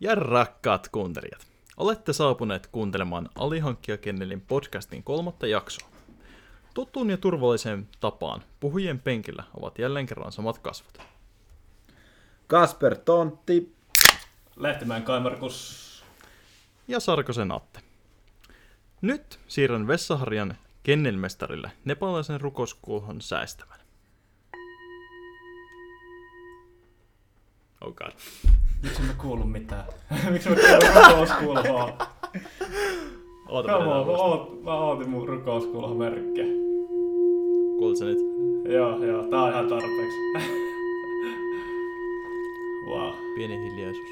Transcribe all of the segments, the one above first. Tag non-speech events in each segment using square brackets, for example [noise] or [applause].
Ja rakkaat kuuntelijat, olette saapuneet kuuntelemaan Alihankkijakennelin podcastin kolmatta jaksoa. Tuttuun ja turvalliseen tapaan puhujien penkillä ovat jälleen kerran samat kasvot. Kasper Tontti. Lehtimäen Kaimarkus. Ja Sarkosen Atte. Nyt siirrän Vessaharjan kennelmestarille nepalaisen rukouskuohon säästämään. Oh god. [laughs] Miksi mä kuulu mitään? Miksi mä kuulu rukouskulhoa? Oota, Come mä, on, mä, oot, mä ootin mun rukouskulho merkkiä. Kuulit nyt? Joo, joo, tää on ihan tarpeeksi. [laughs] wow. Pieni hiljaisuus.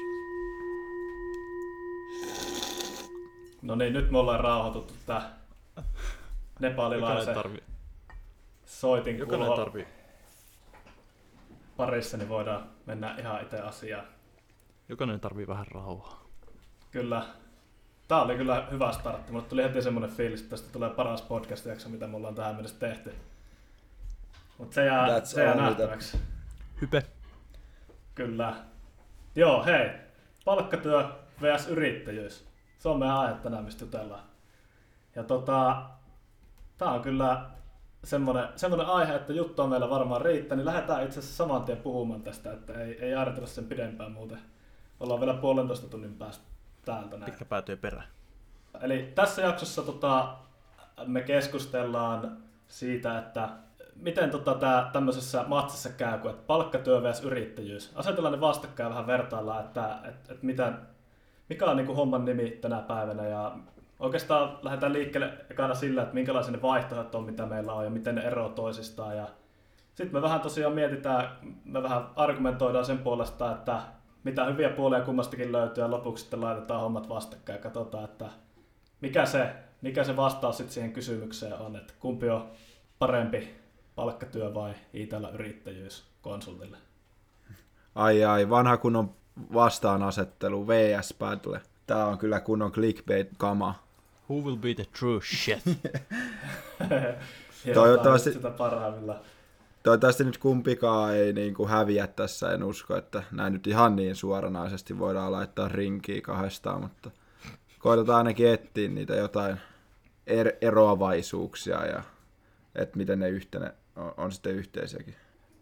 No niin, nyt me ollaan rauhoituttu tää Jokainen nepalilaisen tarvii, soitin jokainen kulho tarvii parissa, niin voidaan mennä ihan itse asiaan. Jokainen tarvii vähän rauhaa. Kyllä. Tää oli kyllä hyvä startti. Mulle tuli heti semmonen fiilis, että tästä tulee paras podcast-jakso, mitä me ollaan tähän mennessä tehty. Mutta se jää, That's se jää nähtäväksi. Hype. Kyllä. Joo, hei. Palkkatyö vs. yrittäjyys. Se on meidän aihe tänään, mistä jutellaan. Ja tota, tää on kyllä semmonen, semmonen aihe, että juttu on meillä varmaan riittää, niin lähdetään itse asiassa saman tien puhumaan tästä, että ei, ei ajatella sen pidempään muuten. Ollaan vielä puolentoista tunnin päästä täältä näin. Pitkä päätyy perä. Eli tässä jaksossa tota, me keskustellaan siitä, että miten tota, tää tämmöisessä matsissa käy, kun et palkkatyö vs. yrittäjyys. Asetellaan ne vastakkain vähän vertaillaan, että et, et miten, mikä on niin kuin homman nimi tänä päivänä ja oikeastaan lähdetään liikkeelle ekana sillä, että minkälaisia ne vaihtoehdot on, mitä meillä on ja miten ne eroavat toisistaan. Ja sitten me vähän tosiaan mietitään, me vähän argumentoidaan sen puolesta, että mitä hyviä puolia kummastakin löytyy ja lopuksi sitten laitetaan hommat vastakkain ja katsotaan, että mikä se, mikä se vastaus sitten siihen kysymykseen on, että kumpi on parempi palkkatyö vai IT-yrittäjyys konsultille. Ai ai, vanha kunnon vastaanasettelu, VS Battle. Tää on kyllä kunnon clickbait-kama. Who will be the true shit? [laughs] Toivottavasti- Sitä parhaimmillaan. Toivottavasti nyt kumpikaan ei niin kuin häviä tässä, en usko, että näin nyt ihan niin suoranaisesti voidaan laittaa rinkiä kahdestaan, mutta koitetaan ainakin etsiä niitä jotain er- eroavaisuuksia ja että miten ne yhtenä, on, on sitten yhteisiäkin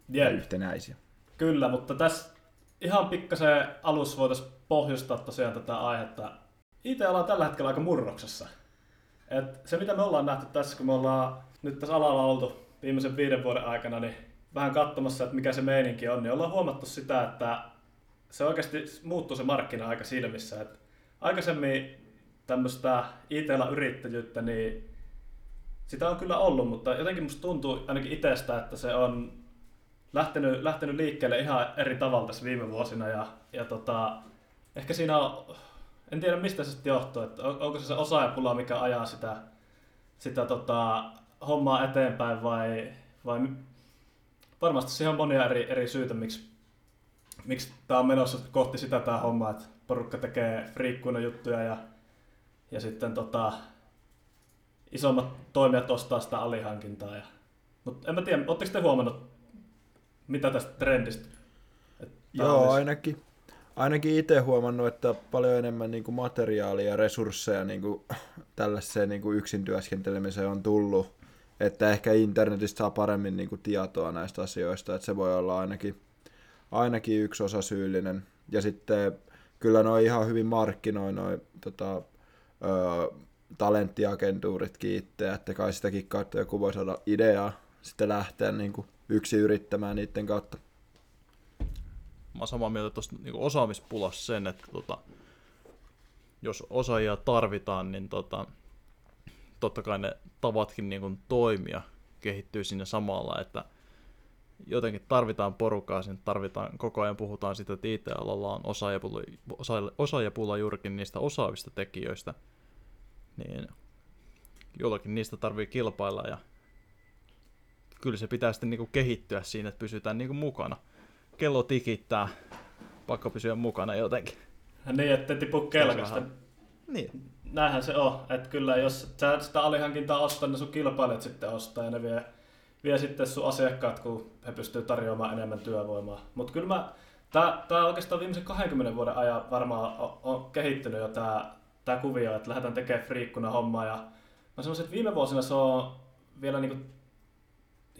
ja Jep. yhtenäisiä. Kyllä, mutta tässä ihan pikkasen alussa voitaisiin pohjustaa tosiaan tätä aihetta. IT-ala on tällä hetkellä aika murroksessa. Et se mitä me ollaan nähty tässä, kun me ollaan nyt tässä alalla oltu viimeisen viiden vuoden aikana, niin vähän katsomassa, että mikä se meininki on, niin ollaan huomattu sitä, että se oikeasti muuttuu se markkina aika silmissä. Et aikaisemmin tämmöistä IT-yrittäjyyttä, niin sitä on kyllä ollut, mutta jotenkin musta tuntuu ainakin itsestä, että se on lähtenyt, lähtenyt liikkeelle ihan eri tavalla tässä viime vuosina ja, ja tota, ehkä siinä on, en tiedä mistä se johtuu, että on- onko se se osaajapula, mikä ajaa sitä, sitä tota, hommaa eteenpäin vai, vai varmasti siihen on monia eri, eri syitä, miksi, miksi tämä on menossa kohti sitä tämä homma, että porukka tekee friikkuina juttuja ja, ja sitten tota, isommat toimijat ostaa sitä alihankintaa. Ja, mutta en mä tiedä, oletteko te huomannut mitä tästä trendistä? Joo, olisi- ainakin, ainakin itse huomannut, että paljon enemmän niin kuin materiaalia ja resursseja niin kuin, tällaiseen niin kuin yksin työskentelemiseen on tullut. Että ehkä internetistä saa paremmin niin kuin, tietoa näistä asioista, että se voi olla ainakin, ainakin yksi osa syyllinen. Ja sitten kyllä noin ihan hyvin markkinoi noin tota, ö, talenttiagentuuritkin itse, että kai sitäkin kautta joku voi saada ideaa sitten lähteä niin kuin, yksin yrittämään niiden kautta. Mä oon samaa mieltä tuosta niin osaamispulassa sen, että tota, jos osaajia tarvitaan, niin tota, totta kai ne tavatkin niin kuin toimia kehittyy siinä samalla, että jotenkin tarvitaan porukkaa, sinne tarvitaan, koko ajan puhutaan siitä, että IT-alalla on osaajapula, osa- osaajapula juurikin niistä osaavista tekijöistä, niin jollakin niistä tarvii kilpailla ja kyllä se pitää sitten niinku kehittyä siinä, että pysytään niinku mukana. Kello tikittää, pakko pysyä mukana jotenkin. Niin, että tipu kelkasta. vähän- Niin, Näinhän se on, että kyllä jos sä sitä alihankintaa ostaa, niin sun kilpailijat sitten ostaa ja ne vie, vie sitten sun asiakkaat, kun he pystyy tarjoamaan enemmän työvoimaa. Mutta kyllä mä Tämä, tämä oikeastaan viimeisen 20 vuoden ajan varmaan on, on kehittynyt jo tämä, tämä kuvio, että lähdetään tekemään friikkuna hommaa. Ja mä sanoisin, että viime vuosina se on vielä niin kuin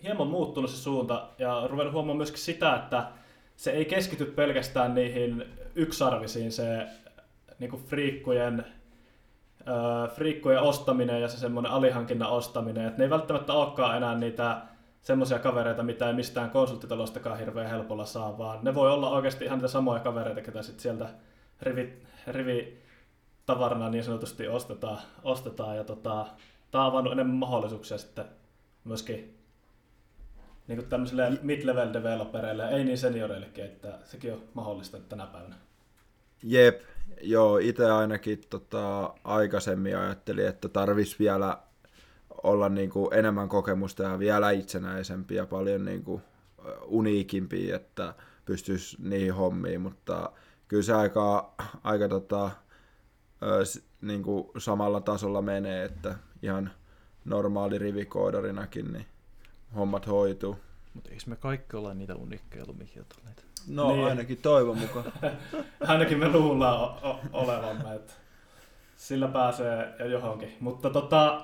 hieman muuttunut se suunta ja ruvennut huomaamaan myöskin sitä, että se ei keskity pelkästään niihin yksarvisiin se niin kuin friikkujen, friikkujen ostaminen ja se semmoinen alihankinnan ostaminen. Et ne ei välttämättä olekaan enää niitä semmoisia kavereita, mitä ei mistään konsulttitalostakaan hirveän helpolla saa, vaan ne voi olla oikeasti ihan niitä samoja kavereita, ketä sitten sieltä rivi, rivi tavarana niin sanotusti ostetaan, ostetaan ja tota, tämä on avannut enemmän mahdollisuuksia sitten myöskin niin kuin tämmöisille mid-level developereille, ei niin senioreillekin, että sekin on mahdollista tänä päivänä. Jep, joo, itse ainakin tota, aikaisemmin ajattelin, että tarvis vielä olla niin kuin enemmän kokemusta ja vielä itsenäisempi ja paljon niin kuin uniikimpi, että pystyisi niihin hommiin, mutta kyllä se aika, aika tota, niin kuin samalla tasolla menee, että ihan normaali rivikoodarinakin, niin hommat hoituu. Mutta eikö me kaikki olla niitä unikkeja lumihiutaleita? No niin. ainakin toivon mukaan. [laughs] ainakin me luullaan o- o- olevamme, että sillä pääsee jo johonkin. Mutta tota,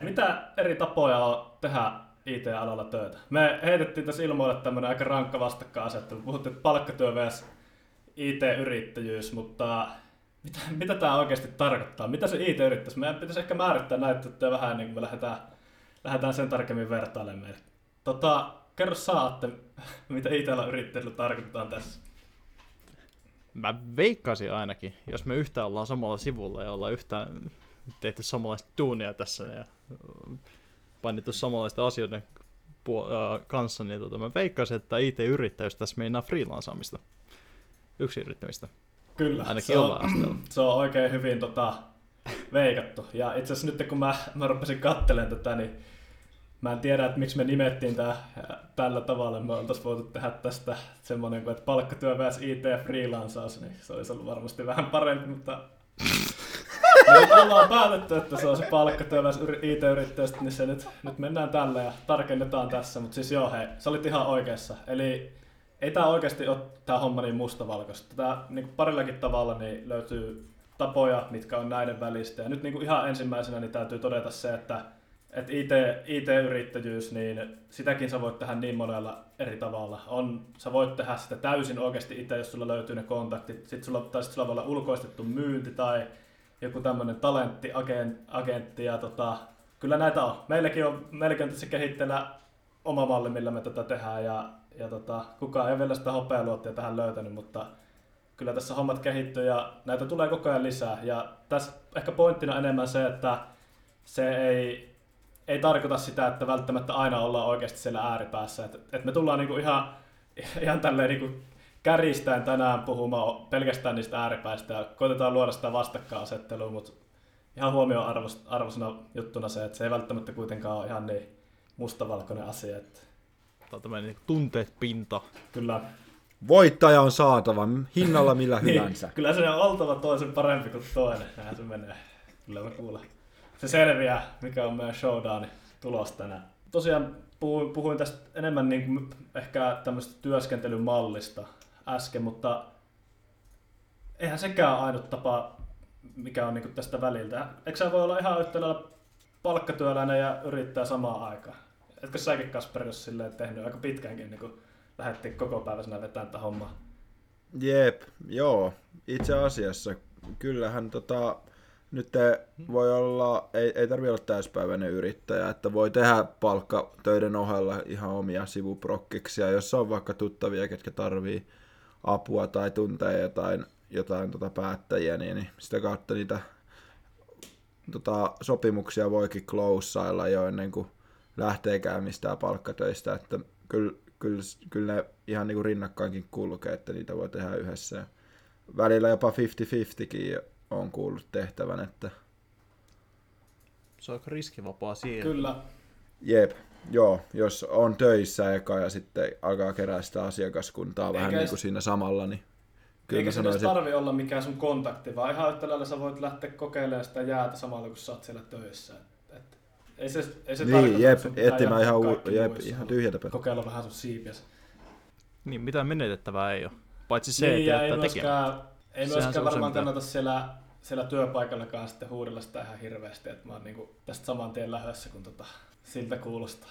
mitä eri tapoja on tehdä IT-alalla töitä? Me heitettiin tässä ilmoille tämmöinen aika rankka vastakkainasettelu. Puhuttiin palkkatyö vs. IT-yrittäjyys, mutta mitä, mitä tämä oikeasti tarkoittaa? Mitä se IT-yrittäjyys? Meidän pitäisi ehkä määrittää näitä vähän niin kuin me lähdetään, lähdetään sen tarkemmin vertailemaan. Tota, kerro saatte, [laughs] mitä IT-alan yrittäjyydellä tarkoitetaan tässä. Mä veikkaisin ainakin, jos me yhtään ollaan samalla sivulla ja ollaan yhtään tehty samanlaista duunia tässä ja painittu samanlaisten asioiden kanssa, niin tota, mä veikkaisin, että IT-yrittäjyys tässä meinaa freelansaamista, yksi yrittämistä. Kyllä, Ainakin se on, se on oikein hyvin tota, veikattu. Ja itse asiassa nyt kun mä, mä rupesin kattelemaan tätä, niin mä en tiedä, että miksi me nimettiin tää tällä tavalla. Me oltaisiin voitu tehdä tästä semmoinen, että palkkatyö vs. IT freelansaus, niin se olisi ollut varmasti vähän parempi, mutta [laughs] me ollaan päätetty, että se on se palkkatyö vs. IT-yrittäjästä, niin se nyt, nyt mennään tällä ja tarkennetaan tässä. Mutta siis joo, hei, sä olit ihan oikeassa. Eli ei tämä oikeasti ole tämä homma niin mustavalkoista. Tää niin parillakin tavalla niin löytyy tapoja, mitkä on näiden välistä. Ja nyt niin kuin ihan ensimmäisenä niin täytyy todeta se, että että IT, IT-yrittäjyys, niin sitäkin sä voit tehdä niin monella eri tavalla. On, sä voit tehdä sitä täysin oikeasti itse, jos sulla löytyy ne kontaktit. Sitten sulla, tai sit sulla voi olla ulkoistettu myynti tai joku tämmöinen talenttiagentti. Ja tota, kyllä näitä on. Meilläkin on, on tässä kehitteellä oma malli, millä me tätä tehdään. Ja, ja tota, kukaan ei vielä sitä hopealuottia tähän löytänyt, mutta kyllä tässä hommat kehittyy ja näitä tulee koko ajan lisää. Ja tässä ehkä pointtina enemmän se, että se ei, ei tarkoita sitä, että välttämättä aina ollaan oikeasti siellä ääripäässä. Et, et me tullaan niinku ihan, ihan tälleen niinku kärjistäen tänään puhumaan pelkästään niistä ääripäistä ja koitetaan luoda sitä vastakkainasettelua, mutta ihan huomioon arvoisena juttuna se, että se ei välttämättä kuitenkaan ole ihan niin mustavalkoinen asia. Että... Tämä on tämmöinen niinku tunteet pinta. Kyllä. Voittaja on saatava hinnalla millä [laughs] niin, hyvänsä. Kyllä se on oltava toisen parempi kuin toinen. Näin se menee. Kyllä mä kuulen se selviää, mikä on meidän showdownin tulos tänään. Tosiaan puhuin, puhuin tästä enemmän niin kuin ehkä tämmöistä työskentelymallista äsken, mutta eihän sekään ainut tapa, mikä on niin kuin tästä väliltä. Eikö sä voi olla ihan yhtä lailla palkkatyöläinen ja yrittää samaan aikaan? Etkö säkin Kasper, jos silleen tehnyt aika pitkäänkin, niin kuin lähdettiin koko päiväisenä vetämään tätä hommaa? Jep, joo. Itse asiassa kyllähän tota, nyt voi olla, ei, ei tarvitse olla täyspäiväinen yrittäjä, että voi tehdä palkkatöiden ohella ihan omia sivuprokkiksia, jos on vaikka tuttavia, ketkä tarvii apua tai tuntee jotain, jotain tota päättäjiä, niin, niin sitä kautta niitä tota, sopimuksia voikin closeailla jo ennen kuin lähteekään mistään palkkatöistä, että kyllä, kyllä, kyllä ne ihan niin kuin rinnakkainkin kulkee, että niitä voi tehdä yhdessä. Välillä jopa 50-50kin on kuullut tehtävän, että... Se on aika riskivapaa siihen. Kyllä. Jep, joo, jos on töissä eka ja sitten alkaa kerää sitä asiakaskuntaa Eikä vähän niin kuin siinä samalla, niin kyllä Eikä se sanoisin... tarvi olla mikään sun kontakti, vaan ihan yhtä lailla sä voit lähteä kokeilemaan sitä jäätä samalla, kun sä oot siellä töissä. Et, et, ei se, ei se niin, jep, etsimään ihan, u- jep, ihan tyhjätä Kokeilla vähän sun siipiäsi. Niin, mitään menetettävää ei ole Paitsi se, niin, että ei myöskään, ei Sehän se myöskään varmaan kannata siellä, siellä työpaikallakaan sitten huudella sitä ihan hirveästi, että mä oon niinku tästä saman tien lähdössä, kun tota, siltä kuulostaa.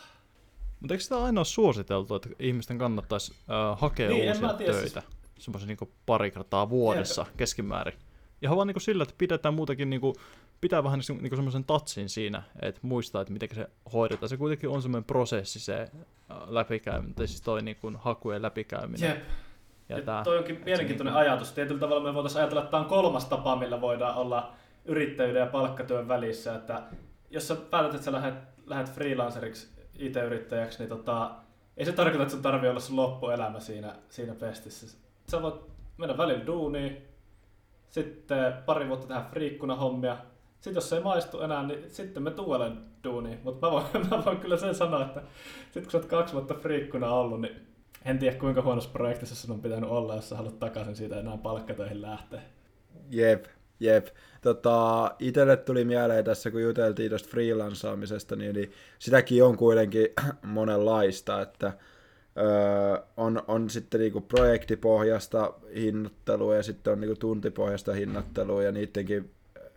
Mutta eikö sitä aina ole suositeltu, että ihmisten kannattaisi äh, hakea Niin, uusia tiedä, töitä? Semmoisen niin pari kertaa vuodessa keskimäärin. Ihan vaan niin sillä, että pidetään muutenkin, niin kuin, pitää vähän niin semmoisen tatsin siinä, että muistaa, että miten se hoidetaan. Se kuitenkin on semmoinen prosessi se äh, läpikäyminen, tai siis toi niin kuin, hakujen läpikäyminen. Jep, Tää, toi onkin mielenkiintoinen ajatus. Tietyllä tavalla me voitaisiin ajatella, että tämä on kolmas tapa, millä voidaan olla yrittäjyyden ja palkkatyön välissä. Että jos sä päätät, että sä lähdet, lähdet freelanceriksi, IT-yrittäjäksi, niin tota, ei se tarkoita, että sun tarvii olla sun loppuelämä siinä, siinä pestissä. Sä voit mennä välillä duuniin, sitten pari vuotta tehdä friikkuna hommia. Sitten jos se ei maistu enää, niin sitten me tuulen duuniin. Mutta mä, voin, [laughs] mä voin kyllä sen sanoa, että sitten kun sä oot kaksi vuotta friikkuna ollut, niin en tiedä kuinka huonossa projektissa sun on pitänyt olla, jos sä haluat takaisin siitä enää palkkatöihin lähteä. Jep, jep. Tota, itelle tuli mieleen tässä, kun juteltiin tuosta freelansaamisesta, niin, niin sitäkin on kuitenkin [clears throat] monenlaista, että öö, on, on sitten niinku projektipohjasta hinnoittelua ja sitten on niinku tuntipohjasta hinnoittelua ja niidenkin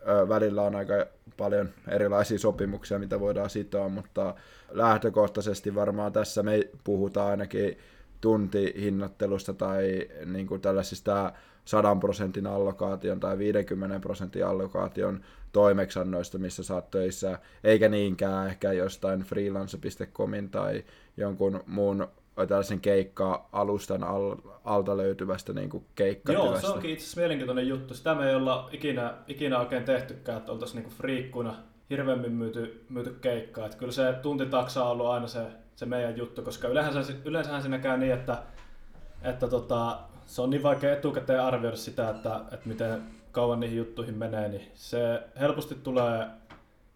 öö, välillä on aika paljon erilaisia sopimuksia, mitä voidaan sitoa, mutta lähtökohtaisesti varmaan tässä me puhutaan ainakin tuntihinnoittelusta tai niin kuin tällaisista 100 prosentin allokaation tai 50 prosentin allokaation toimeksannoista, missä sä oot töissä, eikä niinkään ehkä jostain freelance.comin tai jonkun muun tällaisen keikka-alustan al- alta löytyvästä niin kuin Joo, keikkatyöstä. se onkin itse asiassa mielenkiintoinen juttu. Sitä me ei olla ikinä, ikinä oikein tehtykään, että oltaisiin niinku friikkuna hirveämmin myyty, myyty keikkaa. Että kyllä se tuntitaksa on ollut aina se, se meidän juttu, koska yleensä, yleensähän siinä käy niin, että, että tota, se on niin vaikea etukäteen arvioida sitä, että, että miten kauan niihin juttuihin menee, niin se helposti tulee,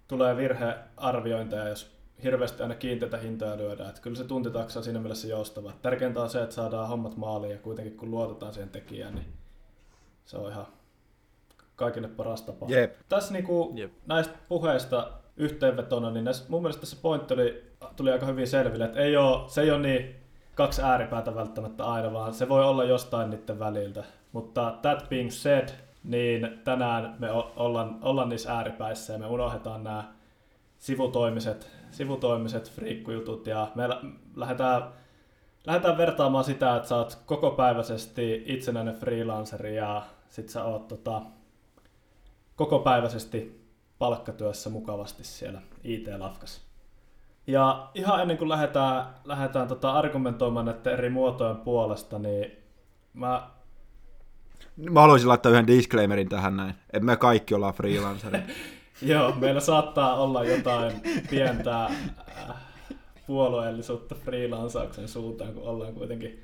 tulee virhearviointeja, jos hirveästi aina kiinteitä hintoja lyödään. Että kyllä se tuntitaksa on siinä mielessä joustava. Tärkeintä on se, että saadaan hommat maaliin ja kuitenkin kun luotetaan siihen tekijään, niin se on ihan kaikille paras tapa. Jep. Tässä niinku Jep. näistä puheista yhteenvetona, niin näissä, mun mielestä se pointti oli, tuli aika hyvin selville, että ei ole, se ei ole niin kaksi ääripäätä välttämättä aina, vaan se voi olla jostain niiden väliltä. Mutta that being said, niin tänään me o- ollaan, ollaan niissä ääripäissä ja me unohdetaan nämä sivutoimiset, sivutoimiset friikkujutut ja me lä- lähdetään, lähdetään vertaamaan sitä, että sä oot kokopäiväisesti itsenäinen freelanceri ja sit sä oot tota, kokopäiväisesti palkkatyössä mukavasti siellä IT-lafkassa. Ja ihan ennen kuin lähdetään, lähdetään tota argumentoimaan näiden eri muotojen puolesta, niin mä Mä haluaisin laittaa yhden disclaimerin tähän näin, että me kaikki ollaan freelancereita. [laughs] Joo, meillä saattaa olla jotain pientä äh, puolueellisuutta freelansauksen suuntaan, kun ollaan kuitenkin,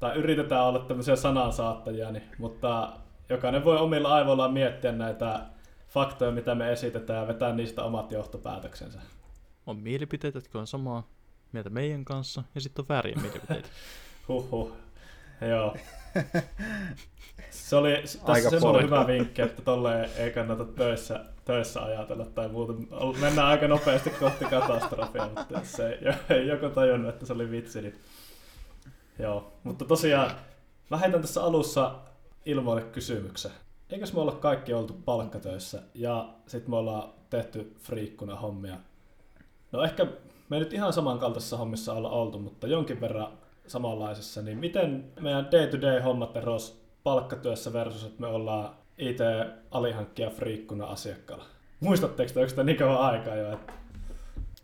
tai yritetään olla tämmöisiä sanansaattajia, niin, mutta jokainen voi omilla aivoillaan miettiä näitä faktoja, mitä me esitetään ja vetää niistä omat johtopäätöksensä. on mielipiteitä, jotka on samaa mieltä meidän kanssa, ja sitten on vääriä mielipiteitä. [laughs] Huhhuh. Joo. Se oli tässä Aika semmoinen hyvä vinkki, että tolleen ei kannata töissä, töissä ajatella tai muuten. Mennään aika nopeasti kohti katastrofia, mutta jos se ei, [laughs] ei joko tajunnut, että se oli vitsi, niin joo. Mutta tosiaan, mä heitän tässä alussa ilmoille kysymyksen. Eikös me olla kaikki oltu palkkatöissä ja sitten me ollaan tehty friikkuna hommia? No ehkä me ei nyt ihan samankaltaisissa hommissa olla oltu, mutta jonkin verran samanlaisessa, niin miten meidän day-to-day hommat eros palkkatyössä versus, että me ollaan IT-alihankkija friikkuna asiakkaalla? Muistatteko te, onko niin kauan aikaa jo? Että...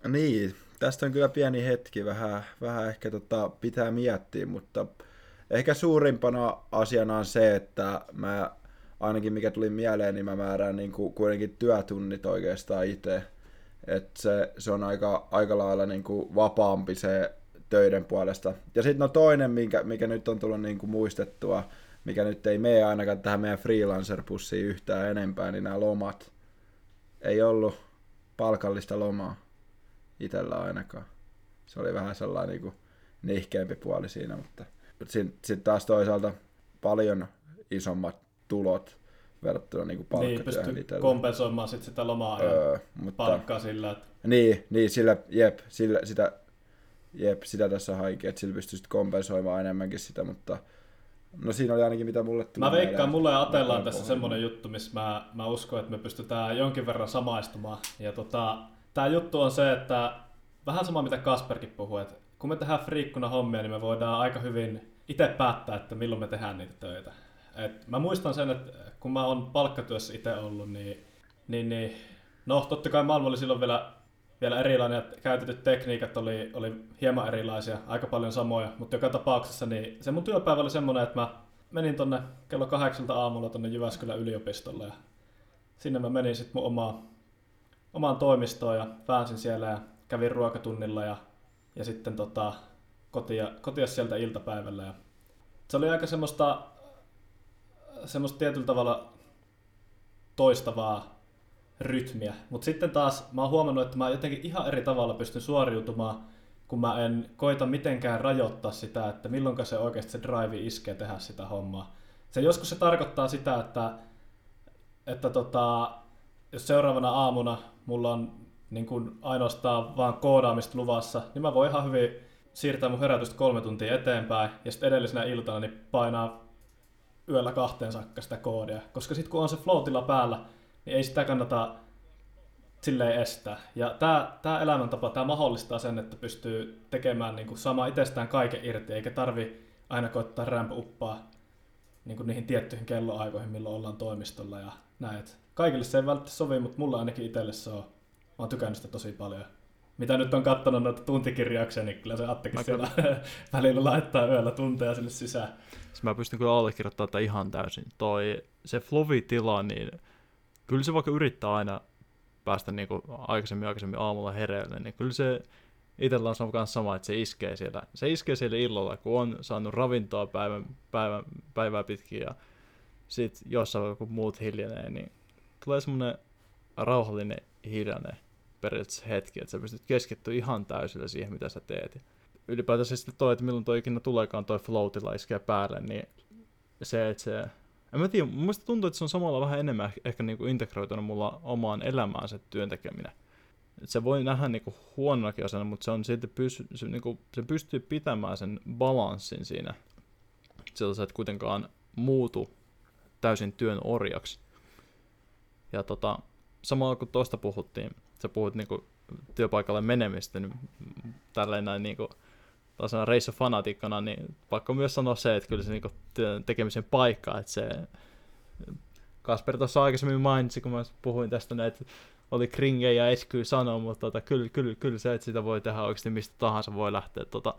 Niin, tästä on kyllä pieni hetki, vähän, vähän ehkä tota, pitää miettiä, mutta ehkä suurimpana asiana on se, että mä ainakin mikä tuli mieleen, niin mä määrään niin kuin kuitenkin työtunnit oikeastaan itse. Että se, se on aika, aika lailla niin kuin vapaampi se töiden puolesta. Ja sitten no toinen, mikä, mikä nyt on tullut niin kuin muistettua, mikä nyt ei mene ainakaan tähän meidän freelancer-pussiin yhtään enempää, niin nämä lomat. Ei ollut palkallista lomaa itsellä ainakaan. Se oli vähän sellainen niin kuin nihkeämpi puoli siinä, mutta sitten sit taas toisaalta paljon isommat tulot verrattuna niin kuin Niin, palkkatyöhön pystyy itsellä. kompensoimaan sit sitä lomaa ja Öö, mutta, palkkaa sillä, että niin, niin, sillä, jep, sillä, sitä, jep, sitä tässä haikin, että sillä pystyy sit kompensoimaan enemmänkin sitä, mutta No siinä oli ainakin mitä mulle tuli Mä veikkaan, mulla ja Atella on tässä semmonen juttu, missä mä, mä uskon, että me pystytään jonkin verran samaistumaan. Ja tota, tää juttu on se, että vähän sama mitä Kasperkin puhui, että kun me tehdään friikkuna hommia, niin me voidaan aika hyvin itse päättää, että milloin me tehdään niitä töitä. Et mä muistan sen, että kun mä oon palkkatyössä itse ollut, niin, niin, niin no totta kai maailma oli silloin vielä, vielä erilainen, että käytetyt tekniikat oli, oli hieman erilaisia, aika paljon samoja, mutta joka tapauksessa niin se mun työpäivä oli semmoinen, että mä menin tonne kello kahdeksalta aamulla tonne Jyväskylän yliopistolle ja sinne mä menin sitten mun omaan, omaan toimistoon ja väänsin siellä ja kävin ruokatunnilla ja, ja sitten tota, kotia, kotia sieltä iltapäivällä. Ja se oli aika semmoista, semmoista tietyllä tavalla toistavaa rytmiä. Mutta sitten taas mä oon huomannut, että mä jotenkin ihan eri tavalla pystyn suoriutumaan, kun mä en koita mitenkään rajoittaa sitä, että milloin se oikeasti se drive iskee tehdä sitä hommaa. Se joskus se tarkoittaa sitä, että, että tota, jos seuraavana aamuna mulla on niin kuin ainoastaan vaan koodaamista luvassa, niin mä voin ihan hyvin siirtää mun herätystä kolme tuntia eteenpäin ja sitten edellisenä iltana niin painaa yöllä kahteen saakka sitä koodia. Koska sitten kun on se floatilla päällä, niin ei sitä kannata silleen estää. Ja tämä, tämä elämäntapa, tämä mahdollistaa sen, että pystyy tekemään niin kuin sama itsestään kaiken irti, eikä tarvi aina koittaa rämpöuppaa niin kuin niihin tiettyihin kelloaikoihin, milloin ollaan toimistolla ja näin. Et kaikille se ei välttämättä sovi, mutta mulla ainakin itselle se on. Mä oon tykännyt sitä tosi paljon. Mitä nyt on katsonut noita tuntikirjauksia, niin kyllä se Attekin Mä siellä [laughs] välillä laittaa yöllä tunteja sinne sisään. Siis mä pystyn kyllä allekirjoittamaan tätä ihan täysin. Toi, se flovi-tila, niin kyllä se vaikka yrittää aina päästä niinku aikaisemmin aikaisemmin aamulla hereille, niin kyllä se itsellä on myös sama, että se iskee siellä. Se iskee siellä illalla, kun on saanut ravintoa päivän, päivän, päivää pitkin ja sit jossain kun muut hiljenee, niin tulee semmoinen rauhallinen hiljainen periaatteessa hetki, että sä pystyt keskittyä ihan täysillä siihen, mitä sä teet. Ylipäätänsä sitten toi, että milloin toi ikinä tuleekaan toi floatilla iskee päälle, niin se, että se... En mä tiedä, mun mielestä tuntuu, että se on samalla vähän enemmän ehkä- niinku integroitunut mulla omaan elämään se työn tekeminen. Et se voi nähdä niinku huononakin asiana, mutta se, on silti pysy, se, niinku, se pystyy pitämään sen balanssin siinä. Sillä sä et kuitenkaan muutu täysin työn orjaksi. Ja tota, samalla kun tuosta puhuttiin, sä puhut niinku työpaikalle menemistä, niin tälleen näin niinku taas reissufanatiikkona, niin pakko myös sanoa se, että kyllä se niinku työn tekemisen paikka, että se Kasper tuossa aikaisemmin mainitsi, kun mä puhuin tästä näitä oli kringe ja SQ sanoa, mutta tota, kyllä, kyllä, kyllä se, että sitä voi tehdä oikeasti mistä tahansa, voi lähteä tota,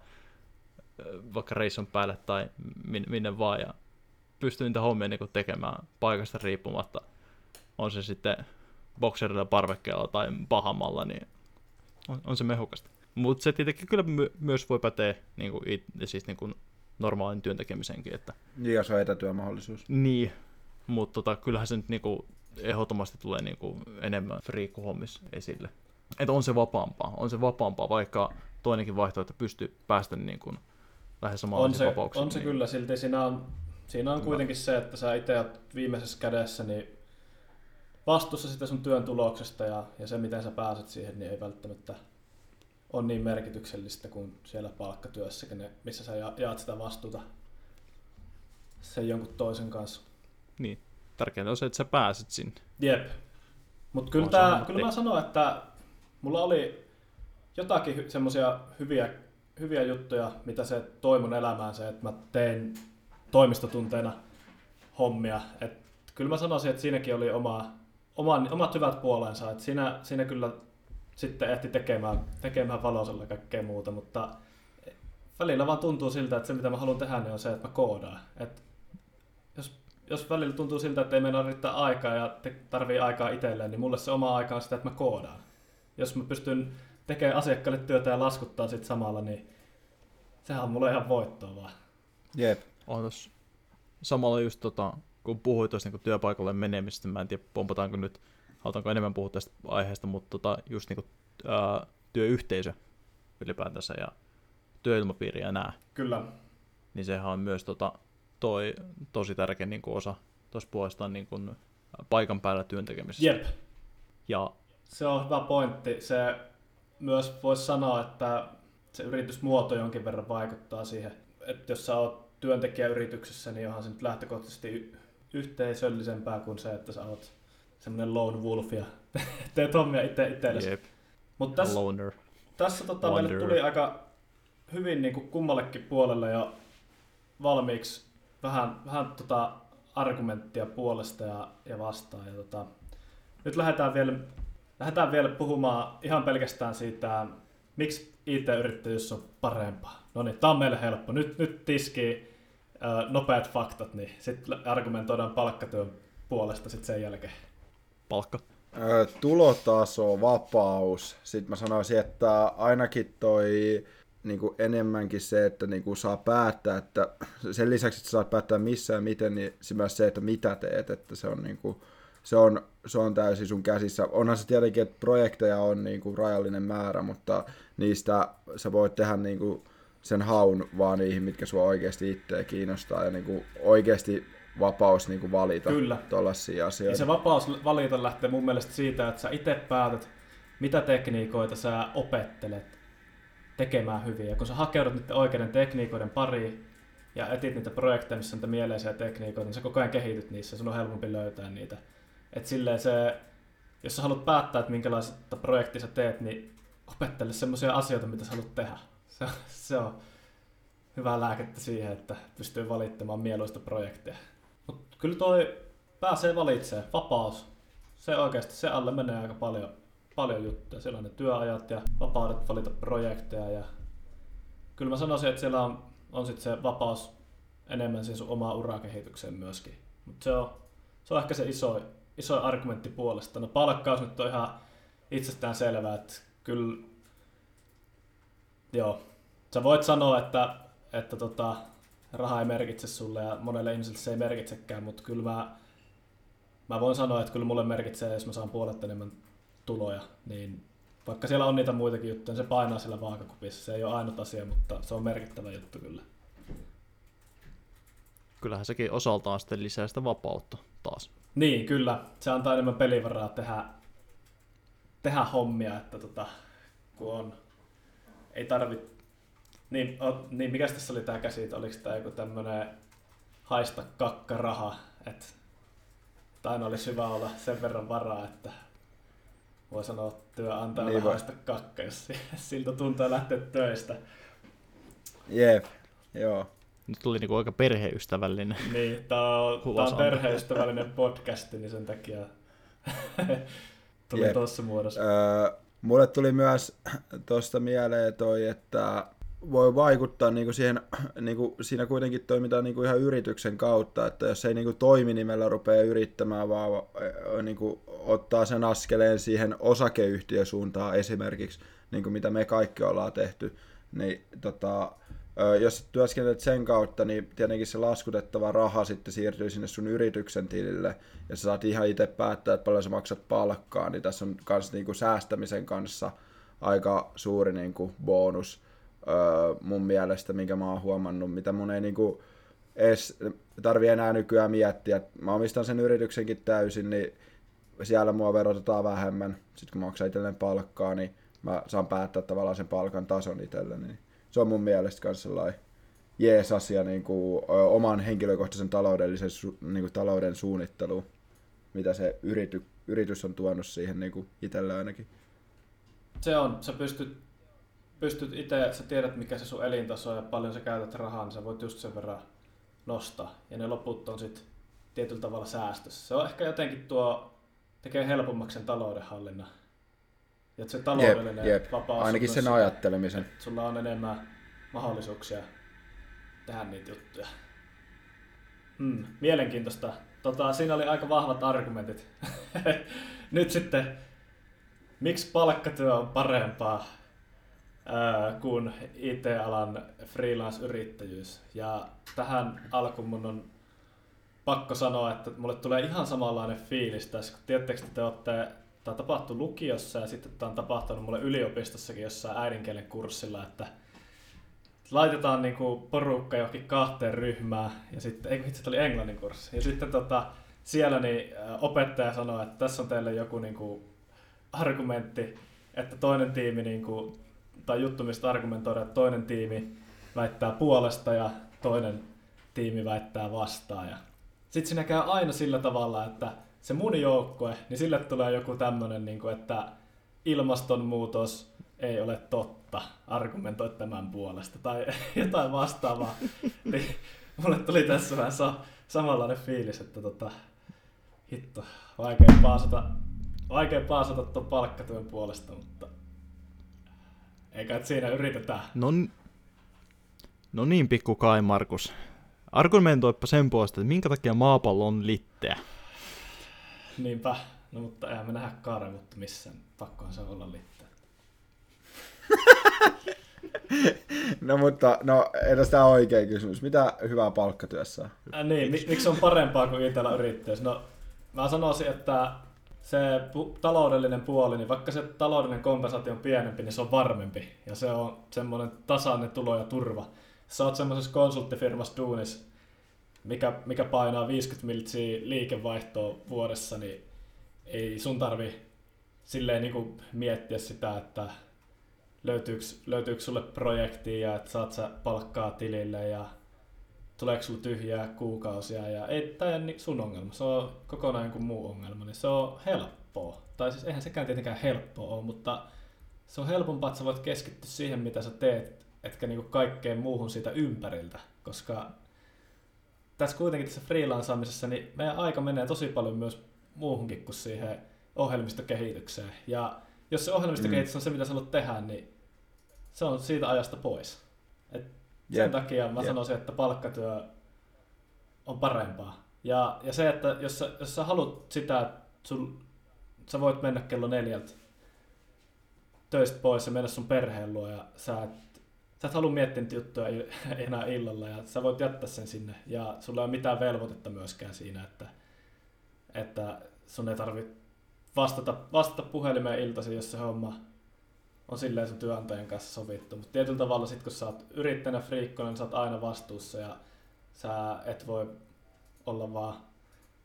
vaikka reissun päälle tai minne, minne vaan ja pystyy niitä hommia niin tekemään paikasta riippumatta. On se sitten bokserilla, parvekkeella tai pahamalla, niin on, on se mehukasta. Mutta se tietenkin kyllä my- myös voi päteä niin kuin, it, siis niin kuin normaalin työn tekemisenkin, että Niin, jos on etätyömahdollisuus. niin, mutta tota, kyllähän se nyt niinku ehdottomasti tulee niinku enemmän friikkuhommissa esille. Että on se vapaampaa, on se vapaampaa, vaikka toinenkin vaihtoehto pystyy päästä niinku lähes On samanlaisiin se, vapauksiin. on se niin. kyllä, silti siinä on, siinä on kuitenkin se, että sä itse viimeisessä kädessä niin vastuussa sitä sun työn tuloksesta ja, ja se, miten sä pääset siihen, niin ei välttämättä ole niin merkityksellistä kuin siellä palkkatyössä, missä sä ja- jaat sitä vastuuta sen jonkun toisen kanssa. Niin. Tärkeintä on se, että sä pääset sinne. Jep. Mutta kyllä, tää, kyllä mä sanon, että mulla oli jotakin hy- semmoisia hyviä, hyviä juttuja, mitä se toi mun elämään se, että mä tein toimistotunteina hommia. Et kyllä mä sanoisin, että siinäkin oli oma, oma, omat hyvät puolensa. Et siinä, siinä kyllä sitten ehti tekemään, tekemään valosella ja kaikkea muuta, mutta välillä vaan tuntuu siltä, että se mitä mä haluan tehdä niin on se, että mä koodaan. Et jos, jos välillä tuntuu siltä, että ei meillä riittää aikaa ja te, tarvii aikaa itselleen, niin mulle se oma aika on sitä, että mä koodaan. Jos mä pystyn tekemään asiakkaille työtä ja laskuttaa sit samalla, niin sehän on mulle ihan voittoa vaan. Jep. On samalla just tota, kun puhuit tuosta niin työpaikalle menemisestä, mä en tiedä pompataanko nyt, halutaanko enemmän puhua tästä aiheesta, mutta tota, just niin kuin, ää, työyhteisö ylipäätänsä ja työilmapiiri ja nää, Kyllä. niin sehän on myös tota, toi tosi tärkeä niin kuin osa tuossa puolestaan niin kuin, paikan päällä työn tekemisessä. Jep, Ja se on hyvä pointti. Se myös voisi sanoa, että se yritysmuoto jonkin verran vaikuttaa siihen, että jos sä oot työntekijäyrityksessä, niin onhan se nyt lähtökohtaisesti yhteisöllisempää kuin se, että sä oot semmoinen lone wolf ja [laughs] teet hommia itse itsellesi. Jep, Mutta tässä, loner. tässä tota, meille tuli aika hyvin niin kuin kummallekin puolelle jo valmiiksi vähän, vähän tota argumenttia puolesta ja, ja vastaan. Ja tota, nyt lähdetään vielä, lähdetään vielä puhumaan ihan pelkästään siitä, miksi IT-yrittäjyys on parempaa. No niin, tämä on meille helppo. Nyt, nyt tiskii ö, nopeat faktat, niin sitten argumentoidaan palkkatyön puolesta sitten sen jälkeen. Palkka. Ö, tulotaso, vapaus. Sitten mä sanoisin, että ainakin toi niin kuin enemmänkin se, että niin kuin saa päättää, että sen lisäksi, että saat päättää missä ja miten, niin se myös se, että mitä teet, että se on, niin kuin, se on, se on täysin sun käsissä. Onhan se tietenkin, että projekteja on niin kuin rajallinen määrä, mutta niistä sä voit tehdä niin kuin sen haun vaan niihin, mitkä sua oikeasti itseä kiinnostaa ja niin kuin oikeasti vapaus niin kuin valita Kyllä. tuollaisia Ja asioita. se vapaus valita lähtee mun mielestä siitä, että sä itse päätät, mitä tekniikoita sä opettelet tekemään hyvin. Ja kun sä hakeudut niiden oikeiden tekniikoiden pariin ja etit niitä projekteja, missä on niitä mieleisiä tekniikoita, niin sä koko ajan kehityt niissä, sun on helpompi löytää niitä. Et silleen se, jos sä haluat päättää, että minkälaista projektia sä teet, niin opettele semmoisia asioita, mitä sä haluat tehdä. Se, se on hyvää lääkettä siihen, että pystyy valittamaan mieluista projekteja. Mutta kyllä toi pääsee valitsemaan. Vapaus. Se oikeasti, se alle menee aika paljon, paljon juttuja. Siellä on ne työajat ja vapaudet valita projekteja. Ja kyllä mä sanoisin, että siellä on, on sit se vapaus enemmän siihen sun omaa urakehitykseen myöskin. Mutta se on, se on ehkä se iso, iso argumentti puolesta. No palkkaus nyt on ihan itsestään selvää, että kyllä joo, sä voit sanoa, että, että tota, raha ei merkitse sulle ja monelle ihmiselle se ei merkitsekään, mutta kyllä mä, mä voin sanoa, että kyllä mulle merkitsee, jos mä saan puolet enemmän tuloja, niin vaikka siellä on niitä muitakin juttuja, niin se painaa sillä vaakakupissa. Se ei ole ainut asia, mutta se on merkittävä juttu kyllä. Kyllähän sekin osaltaan sitten lisää sitä vapautta taas. Niin, kyllä. Se antaa enemmän pelivaraa tehdä, tehdä hommia, että tota, kun on, ei tarvi... Niin, o, niin mikäs tässä oli tää käsite? Oliko tää joku tämmönen haista kakkaraha, että että aina olisi hyvä olla sen verran varaa, että voi sanoa työnantajalle Niin haista kakka, jos siltä tuntuu lähteä töistä. Jep, joo. Nyt tuli niinku aika perheystävällinen. Niin, tää on, tää on perheystävällinen podcasti, niin sen takia tuli Jep. tuossa muodossa. Öö, mulle tuli myös tuosta mieleen toi, että voi vaikuttaa niinku siihen, niinku, siinä kuitenkin toimitaan niinku ihan yrityksen kautta, että jos ei niinku toiminimellä rupea yrittämään, vaan niinku, ottaa sen askeleen siihen osakeyhtiösuuntaan esimerkiksi, niinku mitä me kaikki ollaan tehty, niin tota, jos työskentelet sen kautta, niin tietenkin se laskutettava raha sitten siirtyy sinne sun yrityksen tilille, ja sä saat ihan itse päättää, että paljon sä maksat palkkaa, niin tässä on kans niinku säästämisen kanssa aika suuri niinku bonus öö, mun mielestä, minkä mä oon huomannut, mitä mun ei niinku edes tarvi enää nykyään miettiä. Mä omistan sen yrityksenkin täysin, niin siellä mua verotetaan vähemmän. Sitten kun mä maksan itselleen palkkaa, niin mä saan päättää tavallaan sen palkan tason itselleni. Niin se on mun mielestä myös sellainen jees asia niin kuin, oman henkilökohtaisen taloudellisen niin kuin, talouden suunnitteluun, mitä se yrity, yritys on tuonut siihen niin kuin itselle ainakin. Se on, sä pystyt, pystyt itse, sä tiedät mikä se sun elintaso on ja paljon sä käytät rahaa, niin sä voit just sen verran nostaa. Ja ne loput on sit tietyllä tavalla säästössä. Se on ehkä jotenkin tuo, tekee helpommaksi sen taloudenhallinnan. Ja se taloudellinen jep. vapaus on Ainakin sen sitä, ajattelemisen. että Sulla on enemmän mahdollisuuksia tehdä niitä juttuja. Hmm, mielenkiintoista. Tota, siinä oli aika vahvat argumentit. [laughs] Nyt sitten, miksi palkkatyö on parempaa ää, kuin IT-alan freelance-yrittäjyys? Ja tähän alkuun mun on pakko sanoa, että mulle tulee ihan samanlainen fiilis tässä, kun tiedättekö, että te olette, tämä tapahtui lukiossa ja sitten tämä on tapahtunut mulle yliopistossakin jossain äidinkielen kurssilla, että laitetaan niinku porukka johonkin kahteen ryhmään ja sitten, ei itse oli englannin kurssi. Ja sitten tota, siellä niin opettaja sanoi, että tässä on teille joku niinku argumentti, että toinen tiimi niinku, tai juttu, mistä argumentoida, että toinen tiimi väittää puolesta ja toinen tiimi väittää vastaan. Ja sitten siinä käy aina sillä tavalla, että se mun joukkue, niin sille tulee joku tämmöinen, niin kuin, että ilmastonmuutos ei ole totta, argumentoi tämän puolesta tai [laughs] jotain vastaavaa. [laughs] niin mulle tuli tässä vähän sa- samanlainen fiilis, että tota, hitto, vaikea paasata, vaikea paasata tuon palkkatyön puolesta, mutta eikä et siinä yritetään. No, no niin, pikku Kai Markus. Argumentoipa sen puolesta, että minkä takia maapallo on litteä. [laughs] Niinpä, no mutta eihän me nähdä kaarevutta missään, pakkohan se olla litteä. [laughs] No mutta, no entäs tää oikea kysymys. Mitä hyvää palkkatyössä on? Äh, niin, mi- miksi on parempaa kuin itsellä yrittäjyys? No, mä sanoisin, että se pu- taloudellinen puoli, niin vaikka se taloudellinen kompensaatio on pienempi, niin se on varmempi. Ja se on semmoinen tasainen tulo ja turva. Sä oot semmoisessa konsulttifirmassa duunis, mikä, mikä painaa 50 miltsiä liikevaihtoa vuodessa, niin ei sun tarvi silleen niin miettiä sitä, että löytyykö, löytyykö sulle projektia ja että saat sä palkkaa tilille ja tuleeko sulla tyhjää kuukausia ja ei, tämä ei ole sun ongelma, se on kokonaan joku muu ongelma, niin se on helppoa. Tai siis eihän sekään tietenkään helppoa ole, mutta se on helpompaa, että sä voit keskittyä siihen, mitä sä teet, etkä niinku kaikkeen muuhun siitä ympäriltä, koska tässä kuitenkin tässä freelansaamisessa, niin meidän aika menee tosi paljon myös muuhunkin kuin siihen ohjelmistokehitykseen. Ja jos se ohjelmistokehitys on se, mitä sä haluat tehdä, niin se on siitä ajasta pois. Et sen Jep. takia mä Jep. sanoisin, että palkkatyö on parempaa. Ja, ja se, että jos sä, jos sä haluat sitä, että sul, sä voit mennä kello neljältä töistä pois ja mennä sun perheen luo ja sä et, sä et halua miettiä niitä juttuja [laughs] enää illalla ja sä voit jättää sen sinne ja sulla ei ole mitään velvoitetta myöskään siinä, että, että sun ei tarvi vastata, vastata puhelimeen iltaisin, jos se homma on silleen sun työnantajan kanssa sovittu. Mutta tietyllä tavalla sit kun sä oot yrittäjänä friikkonen, niin sä oot aina vastuussa ja sä et voi olla vaan,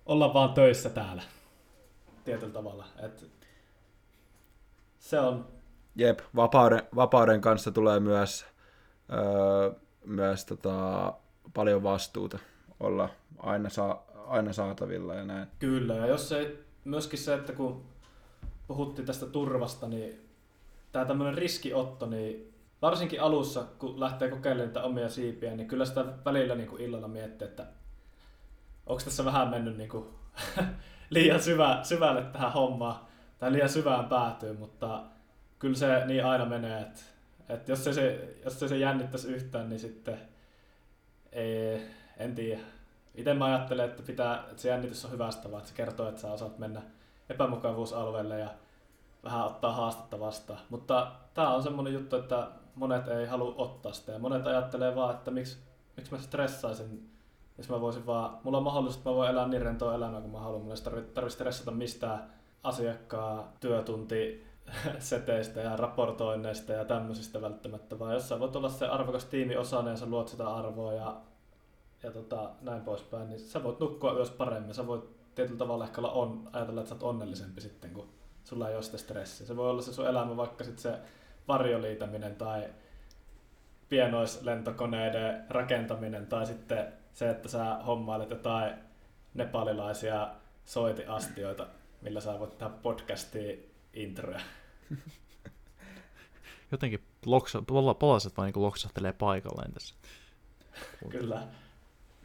olla vaan töissä täällä. Tietyllä tavalla. Et se on, Jep, vapauden, vapauden kanssa tulee myös, öö, myös tota, paljon vastuuta olla aina, saa, aina saatavilla ja näin. Kyllä, ja jos ei, myöskin se, että kun puhuttiin tästä turvasta, niin tämä tämmöinen riskiotto, niin varsinkin alussa, kun lähtee kokeilemaan niitä omia siipiä, niin kyllä sitä välillä niin kuin illalla miettii, että onko tässä vähän mennyt niin kuin [laughs] liian syvä, syvälle tähän hommaan, tai liian syvään päätyy, mutta kyllä se niin aina menee, että, että jos, se, se, jos se, se jännittäisi yhtään, niin sitten ei, en tiedä. Itse mä ajattelen, että, pitää, että se jännitys on hyvästä, vaan että se kertoo, että sä osaat mennä epämukavuusalueelle ja vähän ottaa haastetta vastaan. Mutta tämä on semmoinen juttu, että monet ei halua ottaa sitä ja monet ajattelee vaan, että miksi, miksi mä stressaisin, jos mä voisin vaan, mulla on mahdollisuus, että mä voin elää niin rentoa elämää kuin mä haluan. Mulla ei tarvitse tarvi stressata mistään asiakkaan työtunti seteistä ja raportoinneista ja tämmöisistä välttämättä, vaan jos sä voit olla se arvokas tiimiosainen ja sä luot sitä arvoa ja, ja tota, näin poispäin, niin sä voit nukkua yössä paremmin. Sä voit tietyllä tavalla ehkä olla on, ajatella, että sä oot onnellisempi sitten, kun sulla ei ole sitä stressiä. Se voi olla se sun elämä vaikka sitten se varjoliitäminen tai pienoislentokoneiden rakentaminen tai sitten se, että sä hommailet jotain nepalilaisia soitiastioita, millä sä voit tehdä podcastia introja. [laughs] Jotenkin loksa, pala- palaset vaan niin loksahtelee paikalleen tässä. Kyllä.